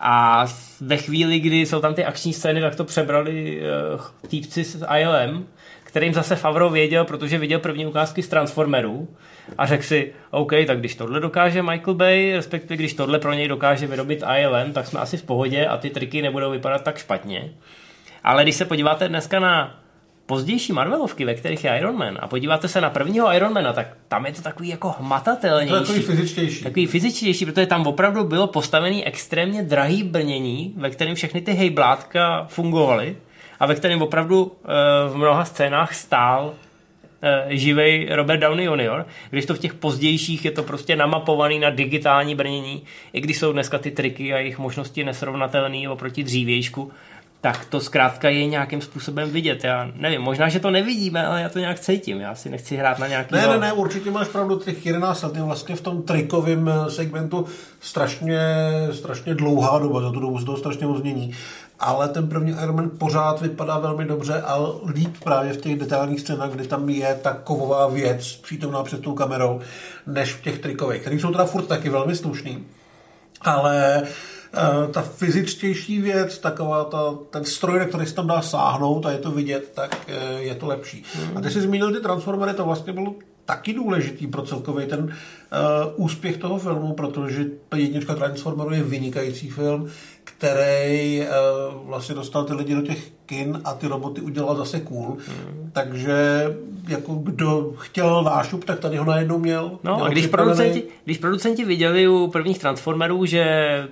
A ve chvíli, kdy jsou tam ty akční scény, tak to přebrali uh, týpci z ILM, kterým zase Favro věděl, protože viděl první ukázky z Transformerů a řekl si, OK, tak když tohle dokáže Michael Bay, respektive když tohle pro něj dokáže vyrobit ILM, tak jsme asi v pohodě a ty triky nebudou vypadat tak špatně. Ale když se podíváte dneska na pozdější Marvelovky, ve kterých je Iron Man a podíváte se na prvního Ironmana, tak tam je to takový jako hmatatelnější. To takový fyzičtější. Takový fyzičtější, protože tam opravdu bylo postavený extrémně drahý brnění, ve kterém všechny ty hejblátka fungovaly a ve kterém opravdu e, v mnoha scénách stál e, živej Robert Downey Jr., když to v těch pozdějších je to prostě namapovaný na digitální brnění, i když jsou dneska ty triky a jejich možnosti nesrovnatelné oproti dřívějšku, tak to zkrátka je nějakým způsobem vidět. Já nevím, možná, že to nevidíme, ale já to nějak cítím. Já si nechci hrát na nějaký... Ne, ne, ne, určitě máš pravdu, těch 11 let je vlastně v tom trikovém eh, segmentu strašně, strašně dlouhá doba, za tu dobu se to strašně změní. Ale ten první Iron Man pořád vypadá velmi dobře a líp právě v těch detailních scénách, kdy tam je ta kovová věc přítomná před tou kamerou, než v těch trikových, které jsou teda furt taky velmi slušný. Ale Eh, ta fyzičtější věc, taková ta, ten stroj, na který se tam dá sáhnout a je to vidět, tak eh, je to lepší. Hmm. A ty jsi zmínil ty Transformery, to vlastně byl taky důležitý pro celkový ten uh, úspěch toho filmu, protože jednička Transformerů je vynikající film, který uh, vlastně dostal ty lidi do těch kin a ty roboty udělal zase cool. Mm. Takže jako kdo chtěl nášup, tak tady ho najednou měl. No měl a když producenti, když producenti viděli u prvních Transformerů, že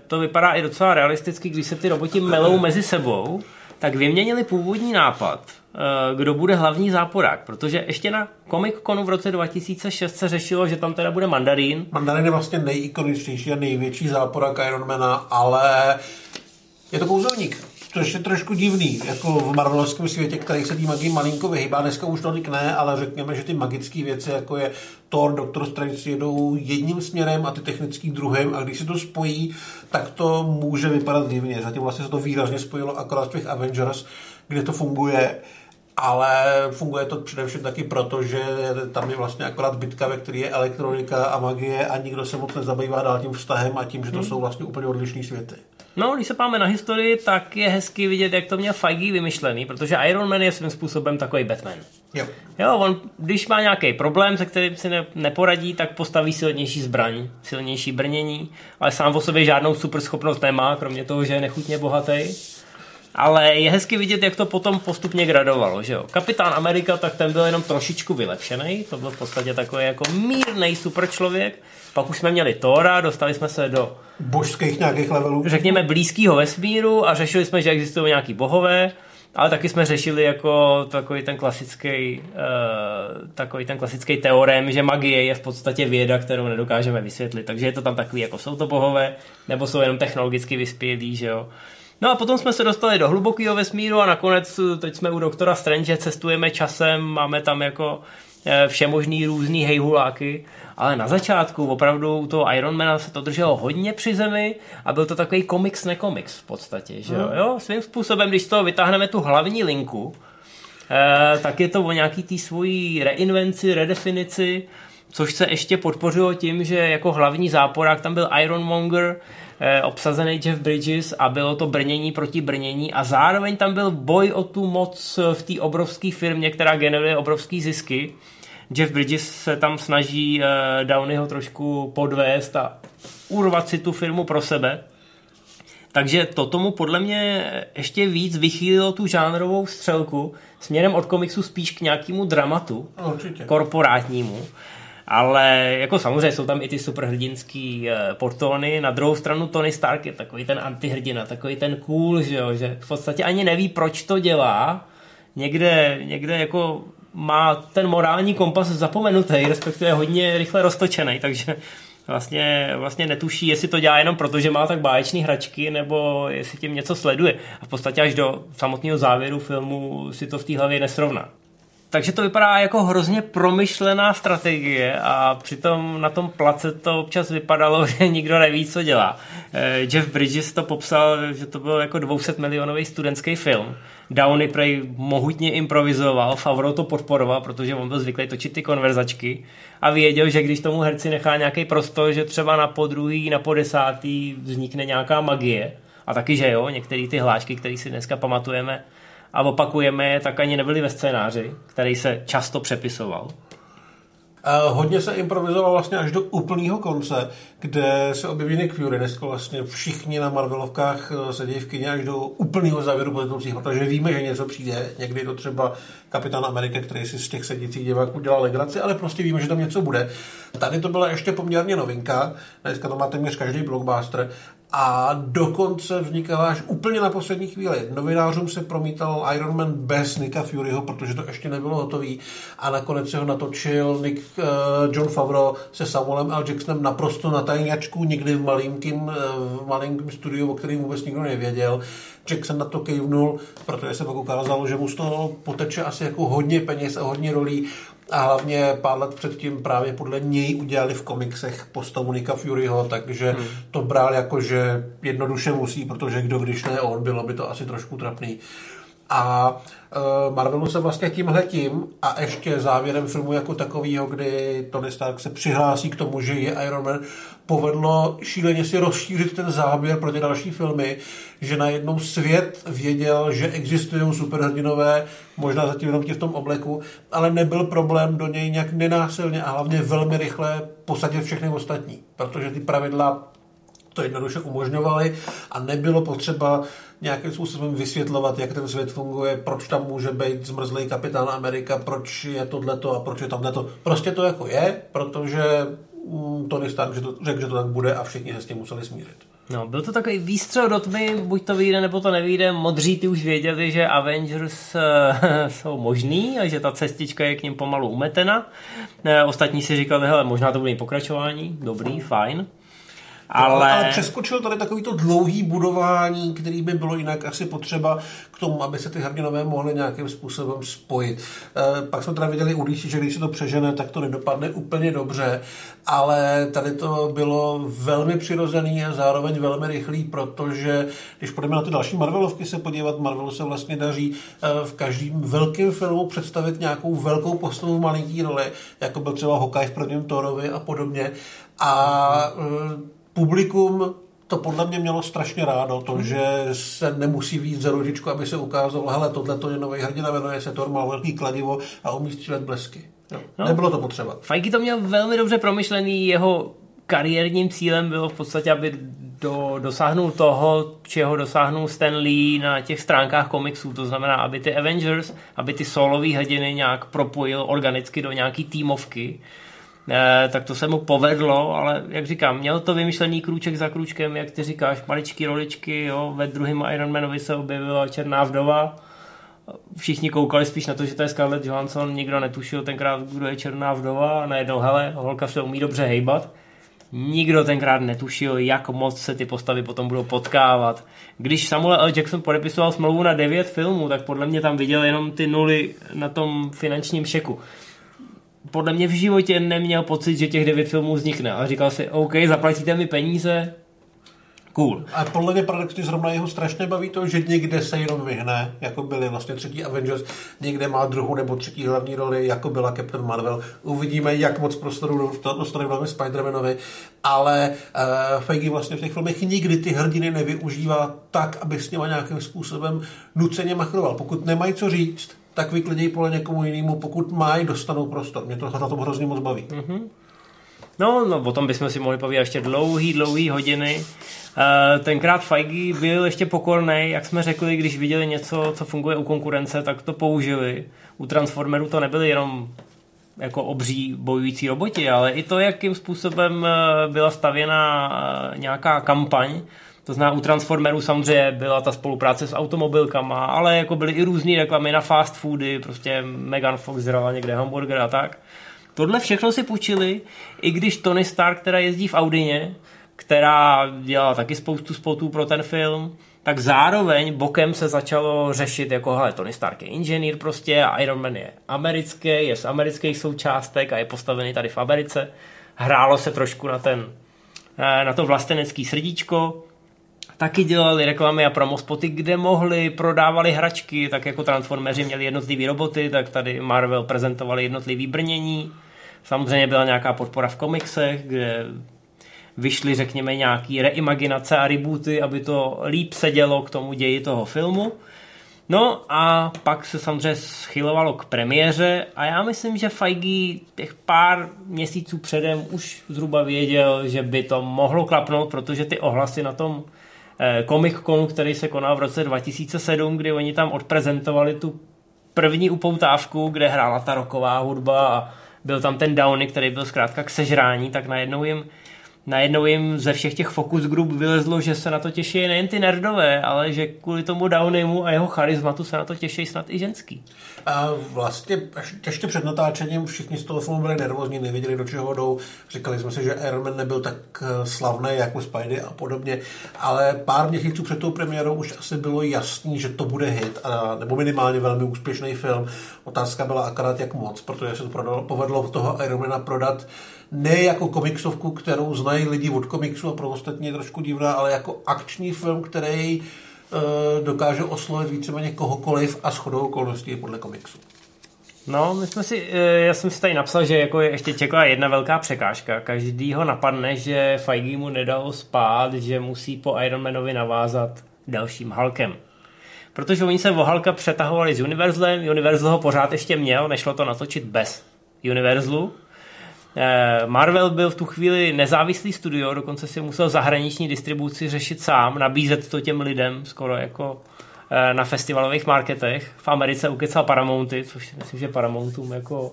to vypadá i docela realisticky, když se ty roboti melou mezi sebou, tak vyměnili původní nápad, eh, kdo bude hlavní záporák, protože ještě na Comic Conu v roce 2006 se řešilo, že tam teda bude Mandarín. Mandarín je vlastně nejikoničtější a největší záporák Ironmana, ale je to kouzelník což je trošku divný, jako v marvelovském světě, který se tý magii malinko vyhýbá. Dneska už tolik ne, ale řekněme, že ty magické věci, jako je Thor, Doctor Strange, jedou jedním směrem a ty technický druhým a když se to spojí, tak to může vypadat divně. Zatím vlastně se to výrazně spojilo akorát v těch Avengers, kde to funguje ale funguje to především taky proto, že tam je vlastně akorát bitka, ve které je elektronika a magie a nikdo se moc nezabývá dál tím vztahem a tím, že to hmm. jsou vlastně úplně odlišné světy. No, když se páme na historii, tak je hezky vidět, jak to měl Feige vymyšlený, protože Iron Man je svým způsobem takový Batman. Jo. Jo, on, když má nějaký problém, se kterým si ne, neporadí, tak postaví silnější zbraň, silnější brnění, ale sám o sobě žádnou super schopnost nemá, kromě toho, že je nechutně bohatý. Ale je hezky vidět, jak to potom postupně gradovalo, že jo. Kapitán Amerika, tak ten byl jenom trošičku vylepšený, to byl v podstatě takový jako mírný super člověk. Pak už jsme měli Tora, dostali jsme se do božských nějakých levelů. Řekněme blízkého vesmíru a řešili jsme, že existují nějaký bohové, ale taky jsme řešili jako takový ten klasický, uh, takový ten klasický teorem, že magie je v podstatě věda, kterou nedokážeme vysvětlit. Takže je to tam takový, jako jsou to bohové, nebo jsou jenom technologicky vyspělí, že jo. No a potom jsme se dostali do hlubokého vesmíru a nakonec teď jsme u doktora Strange, cestujeme časem, máme tam jako eh, všemožný různý hejhuláky, ale na začátku opravdu u toho Ironmana se to drželo hodně při zemi a byl to takový komiks nekomiks v podstatě, že jo? Mm. jo? Svým způsobem, když z toho vytáhneme tu hlavní linku, eh, tak je to o nějaký tý svojí reinvenci, redefinici, což se ještě podpořilo tím, že jako hlavní záporák tam byl Ironmonger, Eh, obsazený Jeff Bridges a bylo to brnění proti brnění a zároveň tam byl boj o tu moc v té obrovské firmě, která generuje obrovské zisky. Jeff Bridges se tam snaží uh, Downeyho trošku podvést a urvat si tu firmu pro sebe. Takže to tomu podle mě ještě víc vychýlilo tu žánrovou střelku směrem od komiksu spíš k nějakému dramatu Určitě. korporátnímu ale jako samozřejmě jsou tam i ty superhrdinský uh, portóny. Na druhou stranu Tony Stark je takový ten antihrdina, takový ten cool, že, jo, že v podstatě ani neví, proč to dělá. Někde, někde jako má ten morální kompas zapomenutý, respektive hodně rychle roztočený, takže vlastně, vlastně netuší, jestli to dělá jenom proto, že má tak báječný hračky, nebo jestli tím něco sleduje. A v podstatě až do samotného závěru filmu si to v té hlavě nesrovná. Takže to vypadá jako hrozně promyšlená strategie a přitom na tom place to občas vypadalo, že nikdo neví, co dělá. Eh, Jeff Bridges to popsal, že to byl jako 200 milionový studentský film. Downey prej mohutně improvizoval, Favreau to podporoval, protože on byl zvyklý točit ty konverzačky a věděl, že když tomu herci nechá nějaký prostor, že třeba na podruhý, na podesátý vznikne nějaká magie, a taky, že jo, některé ty hlášky, které si dneska pamatujeme, a opakujeme je, tak ani nebyly ve scénáři, který se často přepisoval. Uh, hodně se improvizoval vlastně až do úplného konce, kde se objeví Nick Fury. Dneska vlastně všichni na Marvelovkách eh, sedí v kyně až do úplného závěru plynoucích, protože víme, že něco přijde. Někdy to třeba Kapitán Amerika, který si z těch sedících diváků dělal legraci, ale prostě víme, že tam něco bude. Tady to byla ještě poměrně novinka. Dneska to má téměř každý blockbuster a dokonce vznikala až úplně na poslední chvíli. Novinářům se promítal Iron Man bez Nicka Furyho, protože to ještě nebylo hotový a nakonec se ho natočil Nick, uh, John Favreau se Samuelem L. Jacksonem naprosto na tajňačku, někdy v malinkým, uh, v malinkým studiu, o kterém vůbec nikdo nevěděl. Jackson na to kejvnul, protože se pak ukázalo, že mu z toho poteče asi jako hodně peněz a hodně rolí a hlavně pár let předtím právě podle něj udělali v komiksech postavu Nika Furyho, takže hmm. to bral jako, že jednoduše musí, protože kdo když ne on, bylo by to asi trošku trapný. A uh, Marvelu se vlastně tímhle tím a ještě závěrem filmu jako takového, kdy Tony Stark se přihlásí k tomu, že je Iron Man, povedlo šíleně si rozšířit ten záběr pro ty další filmy, že najednou svět věděl, že existují superhrdinové, možná zatím jenom ti v tom obleku, ale nebyl problém do něj nějak nenásilně a hlavně velmi rychle posadit všechny ostatní, protože ty pravidla to jednoduše umožňovali a nebylo potřeba nějakým způsobem vysvětlovat, jak ten svět funguje, proč tam může být zmrzlý kapitán Amerika, proč je tohleto a proč je tam to. Prostě to jako je, protože mm, Tony Stark že to, řekl, že to tak bude a všichni se s tím museli smířit. No, byl to takový výstřel do tmy, buď to vyjde, nebo to nevyjde. Modří ty už věděli, že Avengers uh, jsou možný a že ta cestička je k ním pomalu umetena. Uh, ostatní si říkali, hele, možná to bude pokračování, dobrý, fajn. Ale... ale přeskočil tady takový to dlouhý budování, který by bylo jinak asi potřeba k tomu, aby se ty hrdinové mohly nějakým způsobem spojit. E, pak jsme teda viděli u DC, že když se to přežene, tak to nedopadne úplně dobře, ale tady to bylo velmi přirozený a zároveň velmi rychlý, protože když půjdeme na ty další Marvelovky se podívat, Marvelu se vlastně daří e, v každém velkém filmu představit nějakou velkou postavu v malinký roli, jako byl třeba Hokaj v prvním Thorovi a podobně. A e, publikum to podle mě mělo strašně rádo, to, že se nemusí víc za rodičku, aby se ukázalo, hele, tohle to je nový hrdina, jmenuje se Thor, má velký kladivo a umí střílet blesky. No, no, nebylo to potřeba. Fajky to měl velmi dobře promyšlený, jeho kariérním cílem bylo v podstatě, aby do, dosáhnul toho, čeho dosáhnul Stan Lee na těch stránkách komiksů, to znamená, aby ty Avengers, aby ty solový hrdiny nějak propojil organicky do nějaký týmovky, tak to se mu povedlo, ale jak říkám, měl to vymyšlený krůček za krůčkem, jak ty říkáš, maličky roličky, jo, ve druhém Ironmanovi se objevila Černá vdova, všichni koukali spíš na to, že to je Scarlett Johansson, nikdo netušil tenkrát, kdo je Černá vdova a najednou, hele, holka se umí dobře hejbat. Nikdo tenkrát netušil, jak moc se ty postavy potom budou potkávat. Když Samuel L. Jackson podepisoval smlouvu na devět filmů, tak podle mě tam viděl jenom ty nuly na tom finančním šeku podle mě v životě neměl pocit, že těch devět filmů vznikne. A říkal si, OK, zaplatíte mi peníze, cool. A podle mě paradoxně zrovna jeho strašně baví to, že někde se jenom vyhne, jako byli vlastně třetí Avengers, někde má druhou nebo třetí hlavní roli, jako byla Captain Marvel. Uvidíme, jak moc prostoru dostane v Spider-Manovi, ale uh, Feige vlastně v těch filmech nikdy ty hrdiny nevyužívá tak, aby s nimi nějakým způsobem nuceně machroval. Pokud nemají co říct, tak vyklidí pole někomu jinému, pokud mají, dostanou prostor. Mě to na tom hrozně moc baví. Mm-hmm. No, no, o tom bychom si mohli povídat ještě dlouhý, dlouhý hodiny. Uh, tenkrát Feige byl ještě pokorný, jak jsme řekli, když viděli něco, co funguje u konkurence, tak to použili. U Transformeru to nebyly jenom jako obří bojující roboti, ale i to, jakým způsobem eh, byla stavěna eh, nějaká kampaň, to znamená, u Transformerů samozřejmě byla ta spolupráce s automobilkama, ale jako byly i různé reklamy na fast foody, prostě Megan Fox zrala někde hamburger a tak. Tohle všechno si půjčili, i když Tony Stark, která jezdí v Audině, která dělala taky spoustu spotů pro ten film, tak zároveň bokem se začalo řešit jako, hele, Tony Stark je inženýr prostě a Iron Man je americký, je z amerických součástek a je postavený tady v Americe. Hrálo se trošku na ten, eh, na to vlastenecký srdíčko, taky dělali reklamy a promospoty, kde mohli, prodávali hračky, tak jako Transformeři měli jednotlivý roboty, tak tady Marvel prezentovali jednotlivý brnění. Samozřejmě byla nějaká podpora v komiksech, kde vyšly, řekněme, nějaký reimaginace a rebooty, aby to líp sedělo k tomu ději toho filmu. No a pak se samozřejmě schylovalo k premiéře a já myslím, že Feige těch pár měsíců předem už zhruba věděl, že by to mohlo klapnout, protože ty ohlasy na tom Comic Conu, který se konal v roce 2007, kdy oni tam odprezentovali tu první upoutávku, kde hrála ta roková hudba a byl tam ten Downy, který byl zkrátka k sežrání, tak najednou jim najednou jim ze všech těch focus group vylezlo, že se na to těší nejen ty nerdové, ale že kvůli tomu Downymu a jeho charizmatu se na to těší snad i ženský. A vlastně ještě před natáčením všichni z toho filmu byli nervózní, nevěděli, do čeho jdou. Říkali jsme si, že Iron Man nebyl tak eh, slavný jako Spidey a podobně, ale pár měsíců před tou premiérou už asi bylo jasný, že to bude hit, a, nebo minimálně velmi úspěšný film. Otázka byla akorát jak moc, protože se to prodalo, povedlo toho Ironmana prodat ne jako komiksovku, kterou znají lidi od komiksu a pro ostatní je trošku divná, ale jako akční film, který dokáže oslovit víceméně kohokoliv a shodou okolností podle komiksu. No, my jsme si, eh, já jsem si tady napsal, že jako je ještě čekala jedna velká překážka. Každý ho napadne, že Feige mu nedal spát, že musí po Ironmanovi navázat dalším Hulkem. Protože oni se o Hulka přetahovali s Universalem, Universal ho pořád ještě měl, nešlo to natočit bez Universalu. Eh, Marvel byl v tu chvíli nezávislý studio, dokonce si musel zahraniční distribuci řešit sám, nabízet to těm lidem skoro jako Eh, na festivalových marketech. V Americe ukecal Paramounty, což si myslím, že Paramountům jako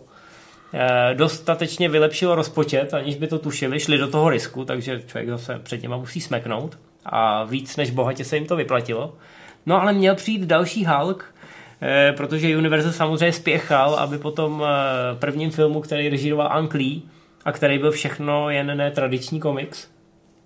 eh, dostatečně vylepšilo rozpočet, aniž by to tušili, šli do toho risku, takže člověk zase před něma musí smeknout a víc než bohatě se jim to vyplatilo. No ale měl přijít další Hulk, protože Universal samozřejmě spěchal, aby po tom prvním filmu, který režíroval Ang Lee, a který byl všechno jen ne tradiční komiks,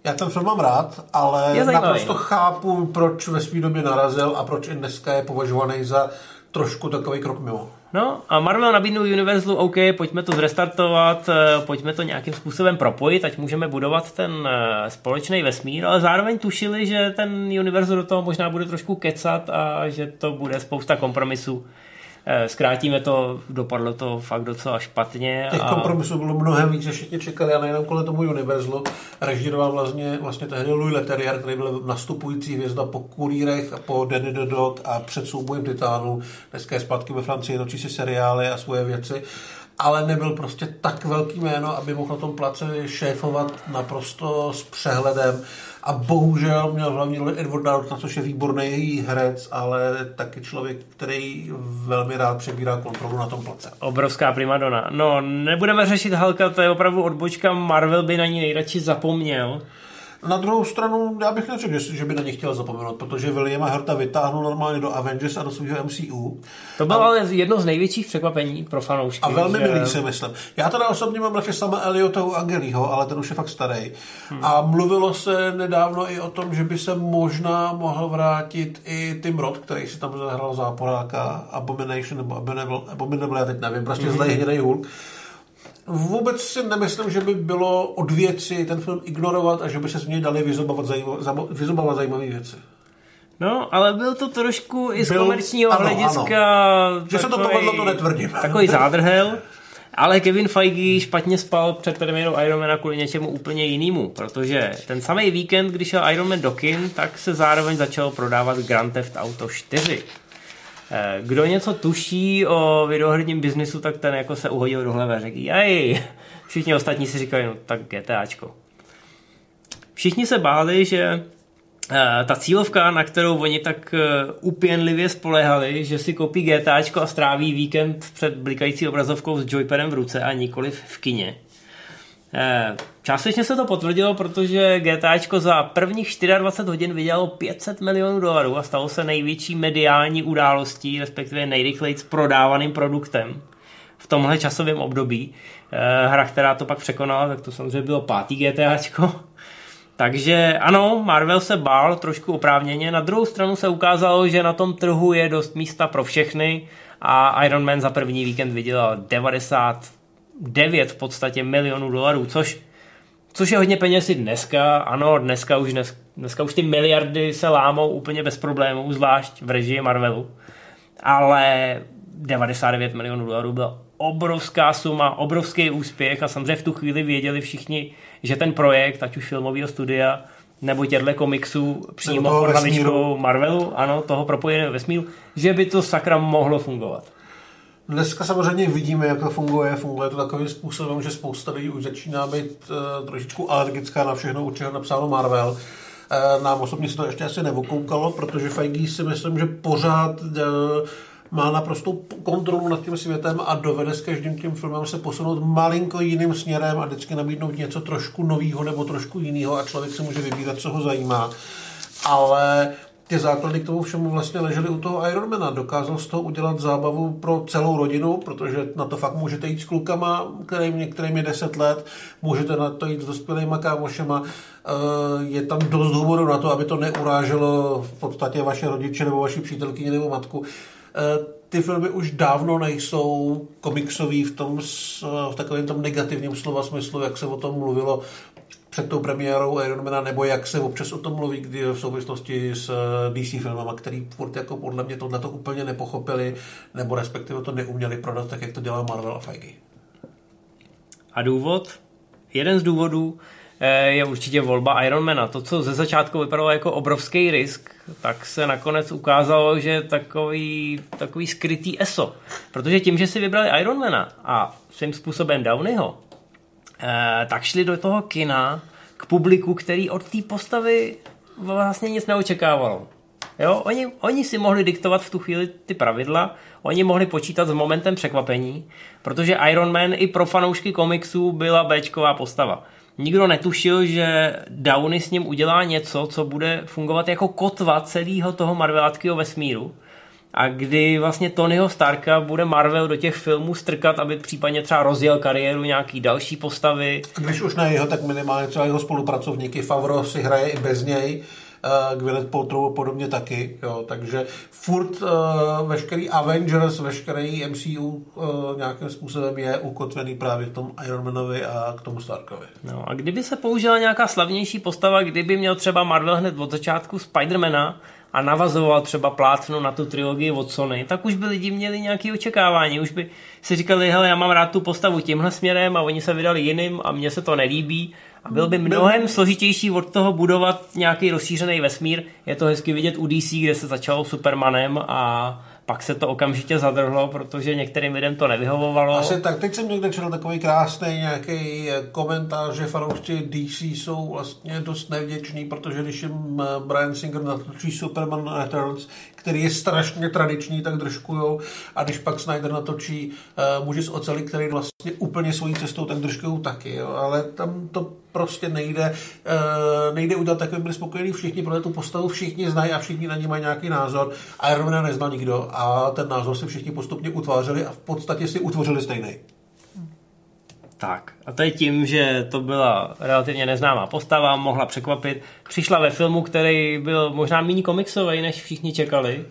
já ten film mám rád, ale je naprosto chápu, proč ve své době narazil a proč i dneska je považovaný za trošku takový krok mimo. No a Marvel nabídnul Universalu, OK, pojďme to zrestartovat, eh, pojďme to nějakým způsobem propojit, ať můžeme budovat ten eh, společný vesmír, ale zároveň tušili, že ten Universal do toho možná bude trošku kecat a že to bude spousta kompromisů zkrátíme to, dopadlo to fakt docela špatně. Těch a... kompromisů bylo mnohem víc, než všichni čekali, a nejenom kvůli tomu Universalu. Režíroval vlastně, vlastně tehdy Louis Leterrier, který byl nastupující hvězda po Kurírech po Danny the Dog a před soubojem Titánů. Dneska je zpátky ve Francii, točí si seriály a svoje věci ale nebyl prostě tak velký jméno, aby mohl na tom place šéfovat naprosto s přehledem. A bohužel měl hlavní roli Edward Norton, což je výborný herec, ale taky člověk, který velmi rád přebírá kontrolu na tom place. Obrovská primadona. No, nebudeme řešit Halka, to je opravdu odbočka, Marvel by na ní nejradši zapomněl. Na druhou stranu, já bych neřekl, že by na ně chtěl zapomenout, protože Williama Herta vytáhnul normálně do Avengers a do svého MCU. To bylo a, ale jedno z největších překvapení pro fanoušky. A velmi že... milý si myslím. Já teda osobně mám radši sama Eliotou Angeliho, ale ten už je fakt starý. Hmm. A mluvilo se nedávno i o tom, že by se možná mohl vrátit i Tim Roth, který si tam zahrál záporáka Abomination nebo Abominable, Abominable já teď nevím, prostě hmm. zlej hnědej Hulk vůbec si nemyslím, že by bylo od věci ten film ignorovat a že by se z něj dali vyzobovat, zajímav, vyzobovat zajímavé věci. No, ale byl to trošku i z byl, komerčního ano, hlediska... Ano. Že se to povedlo, to netvrdím. Takový zádrhel. Ale Kevin Feige špatně spal před premiérou Ironmana kvůli něčemu úplně jinému, protože ten samý víkend, když šel Iron Man do kin, tak se zároveň začal prodávat Grand Theft Auto 4. Eh, kdo něco tuší o videoherním biznisu, tak ten jako se uhodil do hlavy a řekl, jej, všichni ostatní si říkají, no tak GTAčko. Všichni se báli, že eh, ta cílovka, na kterou oni tak eh, upěnlivě spolehali, že si koupí GTAčko a stráví víkend před blikající obrazovkou s joypadem v ruce a nikoliv v kině, částečně se to potvrdilo, protože GTAčko za prvních 24 hodin vydělalo 500 milionů dolarů a stalo se největší mediální událostí, respektive nejrychleji prodávaným produktem v tomhle časovém období. Eh, hra, která to pak překonala, tak to samozřejmě bylo pátý GTAčko. Takže ano, Marvel se bál trošku oprávněně, na druhou stranu se ukázalo, že na tom trhu je dost místa pro všechny a Iron Man za první víkend vydělal 90 9 v podstatě milionů dolarů, což, což je hodně peněz i dneska. Ano, dneska už, dnes, dneska už ty miliardy se lámou úplně bez problémů, zvlášť v režii Marvelu. Ale 99 milionů dolarů byla obrovská suma, obrovský úspěch a samozřejmě v tu chvíli věděli všichni, že ten projekt, ať už filmového studia, nebo těchto komiksů přímo pod hlavičkou Marvelu, ano, toho propojeného vesmíru, že by to sakra mohlo fungovat. Dneska samozřejmě vidíme, jak to funguje. Funguje to takovým způsobem, že spousta lidí už začíná být uh, trošičku alergická na všechno, u čeho napsáno Marvel. Uh, nám osobně se to ještě asi nevokoukalo, protože Feige si myslím, že pořád uh, má naprostou kontrolu nad tím světem a dovede s každým tím filmem se posunout malinko jiným směrem a vždycky nabídnout něco trošku nového nebo trošku jiného a člověk si může vybírat, co ho zajímá. Ale ty základy k tomu všemu vlastně ležely u toho Ironmana. Dokázal z toho udělat zábavu pro celou rodinu, protože na to fakt můžete jít s klukama, kterým některým je 10 let, můžete na to jít s dospělýma kámošema. Eh, je tam dost humoru na to, aby to neuráželo v podstatě vaše rodiče nebo vaši přítelkyni nebo matku. Eh, ty filmy už dávno nejsou komiksový v tom v takovém tom negativním slova smyslu, jak se o tom mluvilo před tou premiérou Ironmana, nebo jak se občas o tom mluví, kdy v souvislosti s eh, DC filmama, který furt jako podle mě tohle to úplně nepochopili, nebo respektive to neuměli prodat tak, jak to dělá Marvel a Feige. A důvod? Jeden z důvodů eh, je určitě volba Ironmana. To, co ze začátku vypadalo jako obrovský risk, tak se nakonec ukázalo, že takový, takový skrytý ESO. Protože tím, že si vybrali Ironmana a svým způsobem Downeyho, eh, tak šli do toho kina k publiku, který od té postavy vlastně nic neočekávalo. Jo, oni, oni si mohli diktovat v tu chvíli ty pravidla, oni mohli počítat s momentem překvapení, protože Iron Man i pro fanoušky komiksů byla Bčková postava. Nikdo netušil, že Downey s ním udělá něco, co bude fungovat jako kotva celého toho Marveláckého vesmíru a kdy vlastně Tonyho Starka bude Marvel do těch filmů strkat, aby případně třeba rozjel kariéru nějaký další postavy. Když už ne jeho, tak minimálně třeba jeho spolupracovníky. Favro si hraje i bez něj uh, Gwyneth Paltrow podobně taky, jo, takže furt uh, veškerý Avengers, veškerý MCU uh, eh, nějakým způsobem je ukotvený právě k tomu Ironmanovi a k tomu Starkovi. No a kdyby se použila nějaká slavnější postava, kdyby měl třeba Marvel hned od začátku Spidermana, a navazoval třeba plátno na tu trilogii od Sony, tak už by lidi měli nějaké očekávání. Už by si říkali, hele, já mám rád tu postavu tímhle směrem a oni se vydali jiným a mně se to nelíbí a byl by mnohem složitější od toho budovat nějaký rozšířený vesmír. Je to hezky vidět u DC, kde se začalo Supermanem a pak se to okamžitě zadrhlo, protože některým lidem to nevyhovovalo. Asi tak, teď jsem někde četl takový krásný nějaký komentář, že fanoušci DC jsou vlastně dost nevděční, protože když jim eh, Brian Singer natočí Superman Returns, který je strašně tradiční, tak držkujou. A když pak Snyder natočí uh, muži z oceli, který vlastně úplně svojí cestou, tak držkujou taky. Jo. Ale tam to prostě nejde, uh, nejde udělat tak, aby byli spokojení všichni, protože tu postavu všichni znají a všichni na ní mají nějaký názor. A Iron nezná nikdo a ten názor si všichni postupně utvářeli a v podstatě si utvořili stejný. Tak, a to je tím, že to byla relativně neznámá postava, mohla překvapit. Přišla ve filmu, který byl možná méně komiksový, než všichni čekali.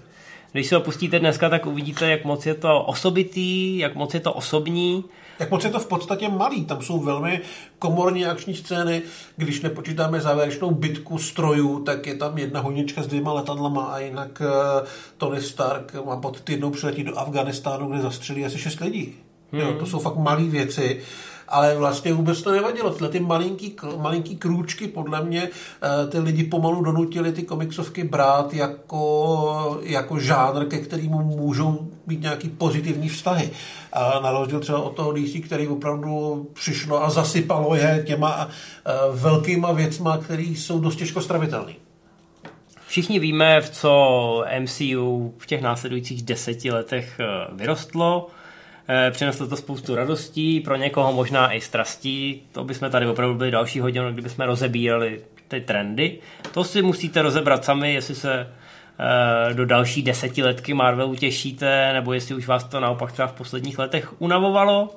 Když se ho pustíte dneska, tak uvidíte, jak moc je to osobitý, jak moc je to osobní. Jak moc je to v podstatě malý. Tam jsou velmi komorní akční scény. Když nepočítáme závěrečnou bitku strojů, tak je tam jedna honička s dvěma letadlama a jinak uh, Tony Stark má pod týdnou přiletí do Afganistánu, kde zastřelí asi šest lidí. Hmm. Jo, to jsou fakt malé věci ale vlastně vůbec to nevadilo. Tyhle ty malinký, malinký krůčky podle mě eh, ty lidi pomalu donutili ty komiksovky brát jako, jako žánr, ke kterému můžou být nějaký pozitivní vztahy. A na rozdíl třeba od toho DC, který opravdu přišlo a zasypalo je těma eh, velkýma věcma, které jsou dost těžko stravitelné. Všichni víme, v co MCU v těch následujících deseti letech eh, vyrostlo. Eh, přineslo to spoustu radostí, pro někoho možná i strastí. To bychom tady opravdu byli další hodinu, kdybychom rozebírali ty trendy. To si musíte rozebrat sami, jestli se eh, do další desetiletky Marvelu těšíte, nebo jestli už vás to naopak třeba v posledních letech unavovalo.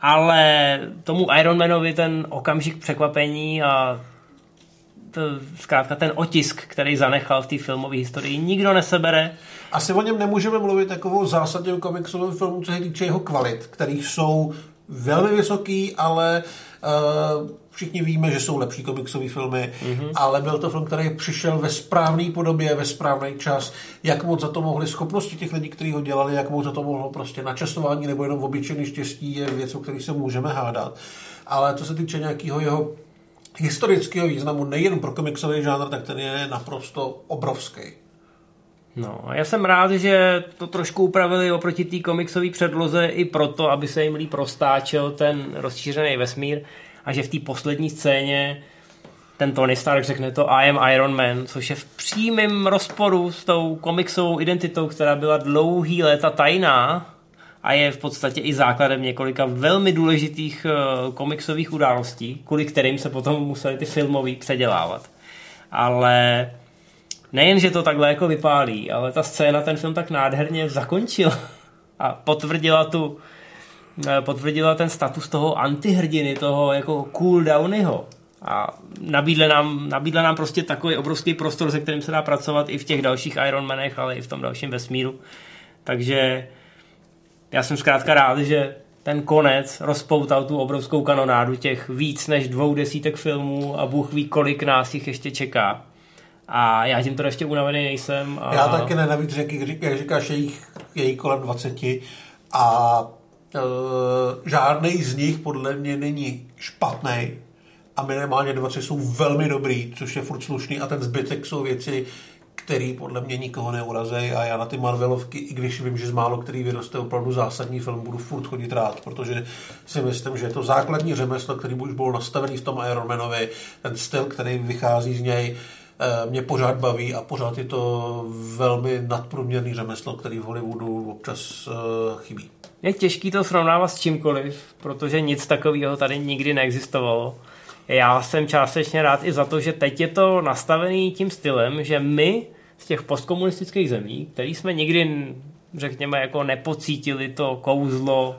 Ale tomu Ironmanovi ten okamžik překvapení a zkrátka ten otisk, který zanechal v té filmové historii, nikdo nesebere. Asi o něm nemůžeme mluvit takovou zásadně o komiksovém filmu, co se týče jeho kvalit, kterých jsou velmi vysoký, ale uh, všichni víme, že jsou lepší komiksové filmy, mm-hmm. ale byl to film, který přišel ve správné podobě, ve správný čas. Jak moc za to mohli schopnosti těch lidí, kteří ho dělali, jak moc za to mohlo prostě načasování nebo jenom obyčejný štěstí, je věc, o který se můžeme hádat. Ale co se týče nějakého jeho historického významu nejen pro komiksový žánr, tak ten je naprosto obrovský. No, já jsem rád, že to trošku upravili oproti té komiksové předloze i proto, aby se jim líp roztáčel ten rozšířený vesmír a že v té poslední scéně ten Tony Stark řekne to I am Iron Man, což je v přímém rozporu s tou komiksovou identitou, která byla dlouhý léta tajná a je v podstatě i základem několika velmi důležitých uh, komiksových událostí, kvůli kterým se potom museli ty filmový předělávat. Ale nejen, že to takhle jako vypálí, ale ta scéna ten film tak nádherně zakončila a potvrdila tu eh, potvrdila ten status toho antihrdiny, toho jako cool downyho. A nabídle nám, nabídle nám prostě takový obrovský prostor, se kterým se dá pracovat i v těch dalších Ironmanech, ale i v tom dalším vesmíru. Takže já jsem zkrátka rád, že ten konec rozpoutal tu obrovskou kanonádu těch víc než dvou desítek filmů a Bůh ví, kolik nás jich ještě čeká. A já tím to ještě unavený nejsem. A... Já taky ne, navíc, jak, jak říkáš, je jich, je jich kolem 20 a e, žádný z nich podle mě není špatný a minimálně dva, tři jsou velmi dobrý, což je furt slušný a ten zbytek jsou věci, který podle mě nikoho neurazí a já na ty Marvelovky, i když vím, že z málo který vyroste opravdu zásadní film, budu furt chodit rád, protože si myslím, že je to základní řemeslo, který už byl nastavený v tom Ironmanovi, ten styl, který vychází z něj, eh, mě pořád baví a pořád je to velmi nadprůměrný řemeslo, který v Hollywoodu občas uh, chybí. Je těžký to srovnávat s čímkoliv, protože nic takového tady nikdy neexistovalo. Já jsem částečně rád i za to, že teď je to nastavený tím stylem, že my z těch postkomunistických zemí, který jsme nikdy, řekněme, jako nepocítili to kouzlo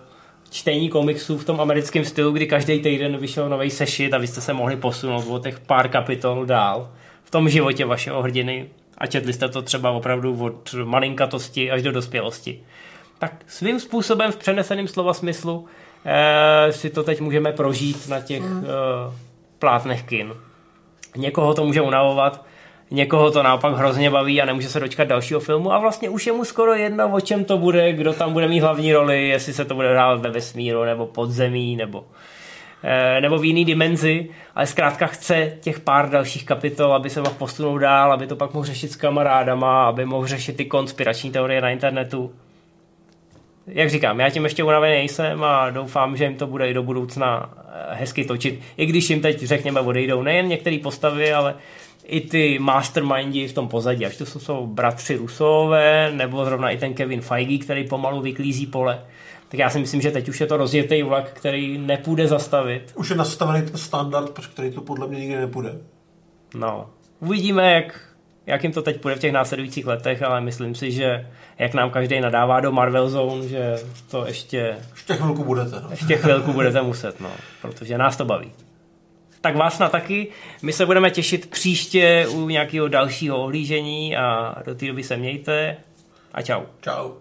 čtení komiksů v tom americkém stylu, kdy každý týden vyšel nový sešit a vy jste se mohli posunout o těch pár kapitol dál v tom životě vašeho hrdiny a četli jste to třeba opravdu od malinkatosti až do dospělosti. Tak svým způsobem v přeneseném slova smyslu eh, si to teď můžeme prožít na těch mm. eh, plátnech kin. Někoho to může unavovat, někoho to naopak hrozně baví a nemůže se dočkat dalšího filmu a vlastně už je mu skoro jedno, o čem to bude, kdo tam bude mít hlavní roli, jestli se to bude hrát ve vesmíru nebo podzemí nebo eh, nebo v jiný dimenzi, ale zkrátka chce těch pár dalších kapitol, aby se mohl posunout dál, aby to pak mohl řešit s kamarádama, aby mohl řešit ty konspirační teorie na internetu. Jak říkám, já tím ještě unavený nejsem a doufám, že jim to bude i do budoucna eh, hezky točit. I když jim teď, řekněme, odejdou nejen některé postavy, ale i ty mastermindy v tom pozadí, až to jsou bratři Rusové, nebo zrovna i ten Kevin Feige, který pomalu vyklízí pole. Tak já si myslím, že teď už je to rozjetý vlak, který nepůjde zastavit. Už je nastavený ten standard, pro který to podle mě nikdy nepůjde. No, uvidíme, jak, jak jim to teď půjde v těch následujících letech, ale myslím si, že jak nám každý nadává do Marvel Zone, že to ještě... Ještě chvilku budete. No. Ještě chvilku budete muset, no, protože nás to baví tak vás na taky. My se budeme těšit příště u nějakého dalšího ohlížení a do té doby se mějte a čau. Čau.